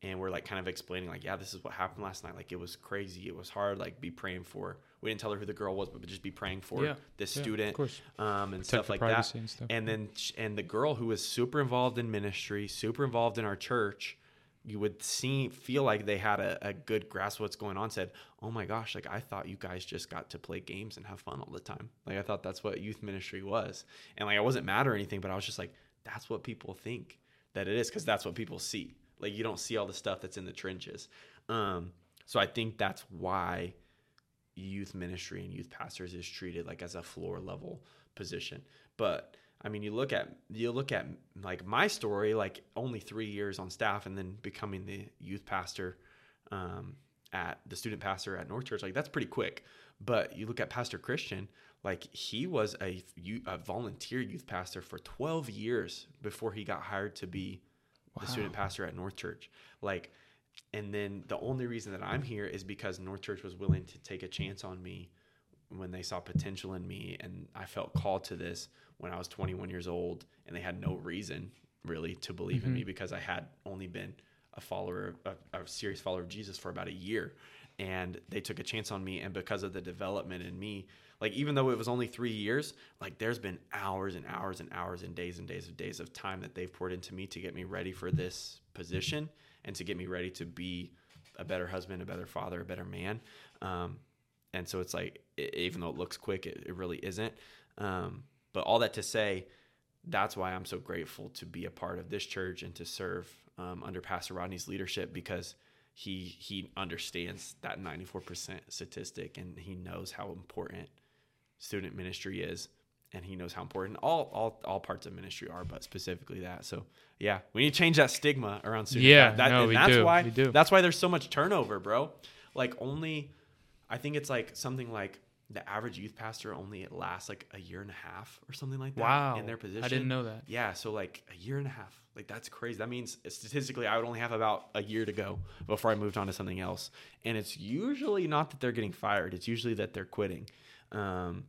and we're like kind of explaining like yeah this is what happened last night like it was crazy it was hard like be praying for we didn't tell her who the girl was but just be praying for
Yeah,
this
yeah,
student
of course.
um, and
Protect
stuff like that
and stuff.
and then and the girl who was super involved in ministry super involved in our church you would see feel like they had a, a good grasp of what's going on said oh my gosh like i thought you guys just got to play games and have fun all the time. Like i thought that's what youth ministry was. And like i wasn't mad or anything but i was just like that's what people think that it is because that's what people see. Like you don't see all the stuff that's in the trenches. Um so i think that's why youth ministry and youth pastors is treated like as a floor level position. But i mean you look at you look at like my story like only three years on staff and then becoming the youth pastor um, at the student pastor at north church like that's pretty quick. But you look at pastor christian like he was a, a volunteer youth pastor for 12 years before he got hired to be the student pastor at north church. Like and then the only reason that I'm here is because North Church was willing to take a chance on me when they saw potential in me and I felt called to this when I was 21 years old and they had no reason really to believe in me because I had only been a follower a, a serious follower of Jesus for about a year and they took a chance on me and because of the development in me like even though it was only 3 years like there's been hours and hours and hours and days and days of days of time that they've poured into me to get me ready for this position and to get me ready to be a better husband, a better father, a better man. Um, and so it's like, e- even though it looks quick, it, it really isn't. Um, but all that to say, that's why I'm so grateful to be a part of this church and to serve um, under Pastor Rodney's leadership because he he understands that 94% statistic and he knows how important student ministry is and he knows how important all all all parts of ministry are but specifically that so yeah we need to change that stigma around student
Yeah,
that,
no, we
that's
do,
why
we do.
that's why there's so much turnover bro like only i think it's like something like the average youth pastor only lasts like a year and a half or something like that
Wow.
in their position
I didn't know that.
yeah, so like a year and a half. Like that's crazy. That means statistically I would only have about a year to go before I moved on to something else. And it's usually not that they're getting fired. It's usually that they're quitting. Um,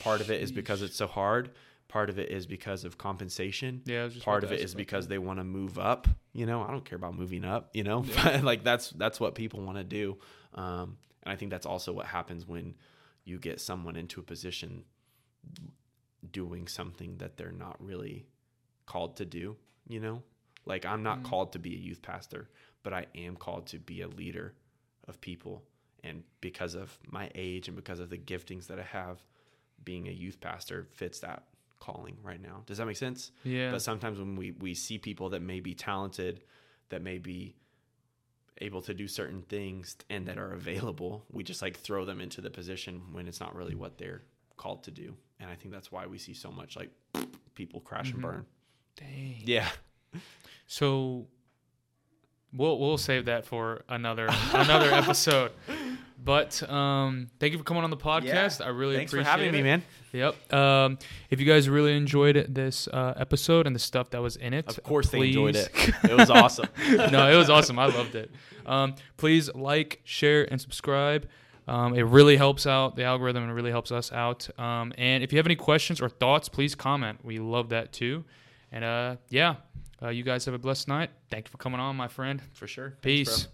part of it is because it's so hard. Part of it is because of compensation.
Yeah,
Part of
it is
it
ask
is
about
because they want to move up. You know, I don't care about moving up. You know, but like that's that's what people want to do. Um, and I think that's also what happens when you get someone into a position doing something that they're not really called to do, you know? Like I'm not mm-hmm. called to be a youth pastor, but I am called to be a leader of people. And because of my age and because of the giftings that I have, being a youth pastor fits that calling right now. Does that make sense?
Yeah.
But sometimes when we, we see people that may be talented, that may be able to do certain things and that are available, we just like throw them into the position when it's not really what they're called to do. And I think that's why we see so much like people crash and mm-hmm. burn.
Dang.
Yeah.
So we'll we'll save that for another another episode. But um, thank you for coming on the podcast. I really
Thanks for
appreciate
having
it.
me, man.
Yep. Um, if you guys really enjoyed this uh, episode and the stuff that was in it,
Of course they enjoyed it. It was awesome.
no, it was awesome. I loved it. Um, please like, share, and subscribe. Um, it really helps out the algorithm and it really helps us out. Um, and if you have any questions or thoughts, please comment. We love that too. And uh, yeah, uh, you guys have a blessed night. Thank you for coming on, my friend.
For sure.
Peace.
bro.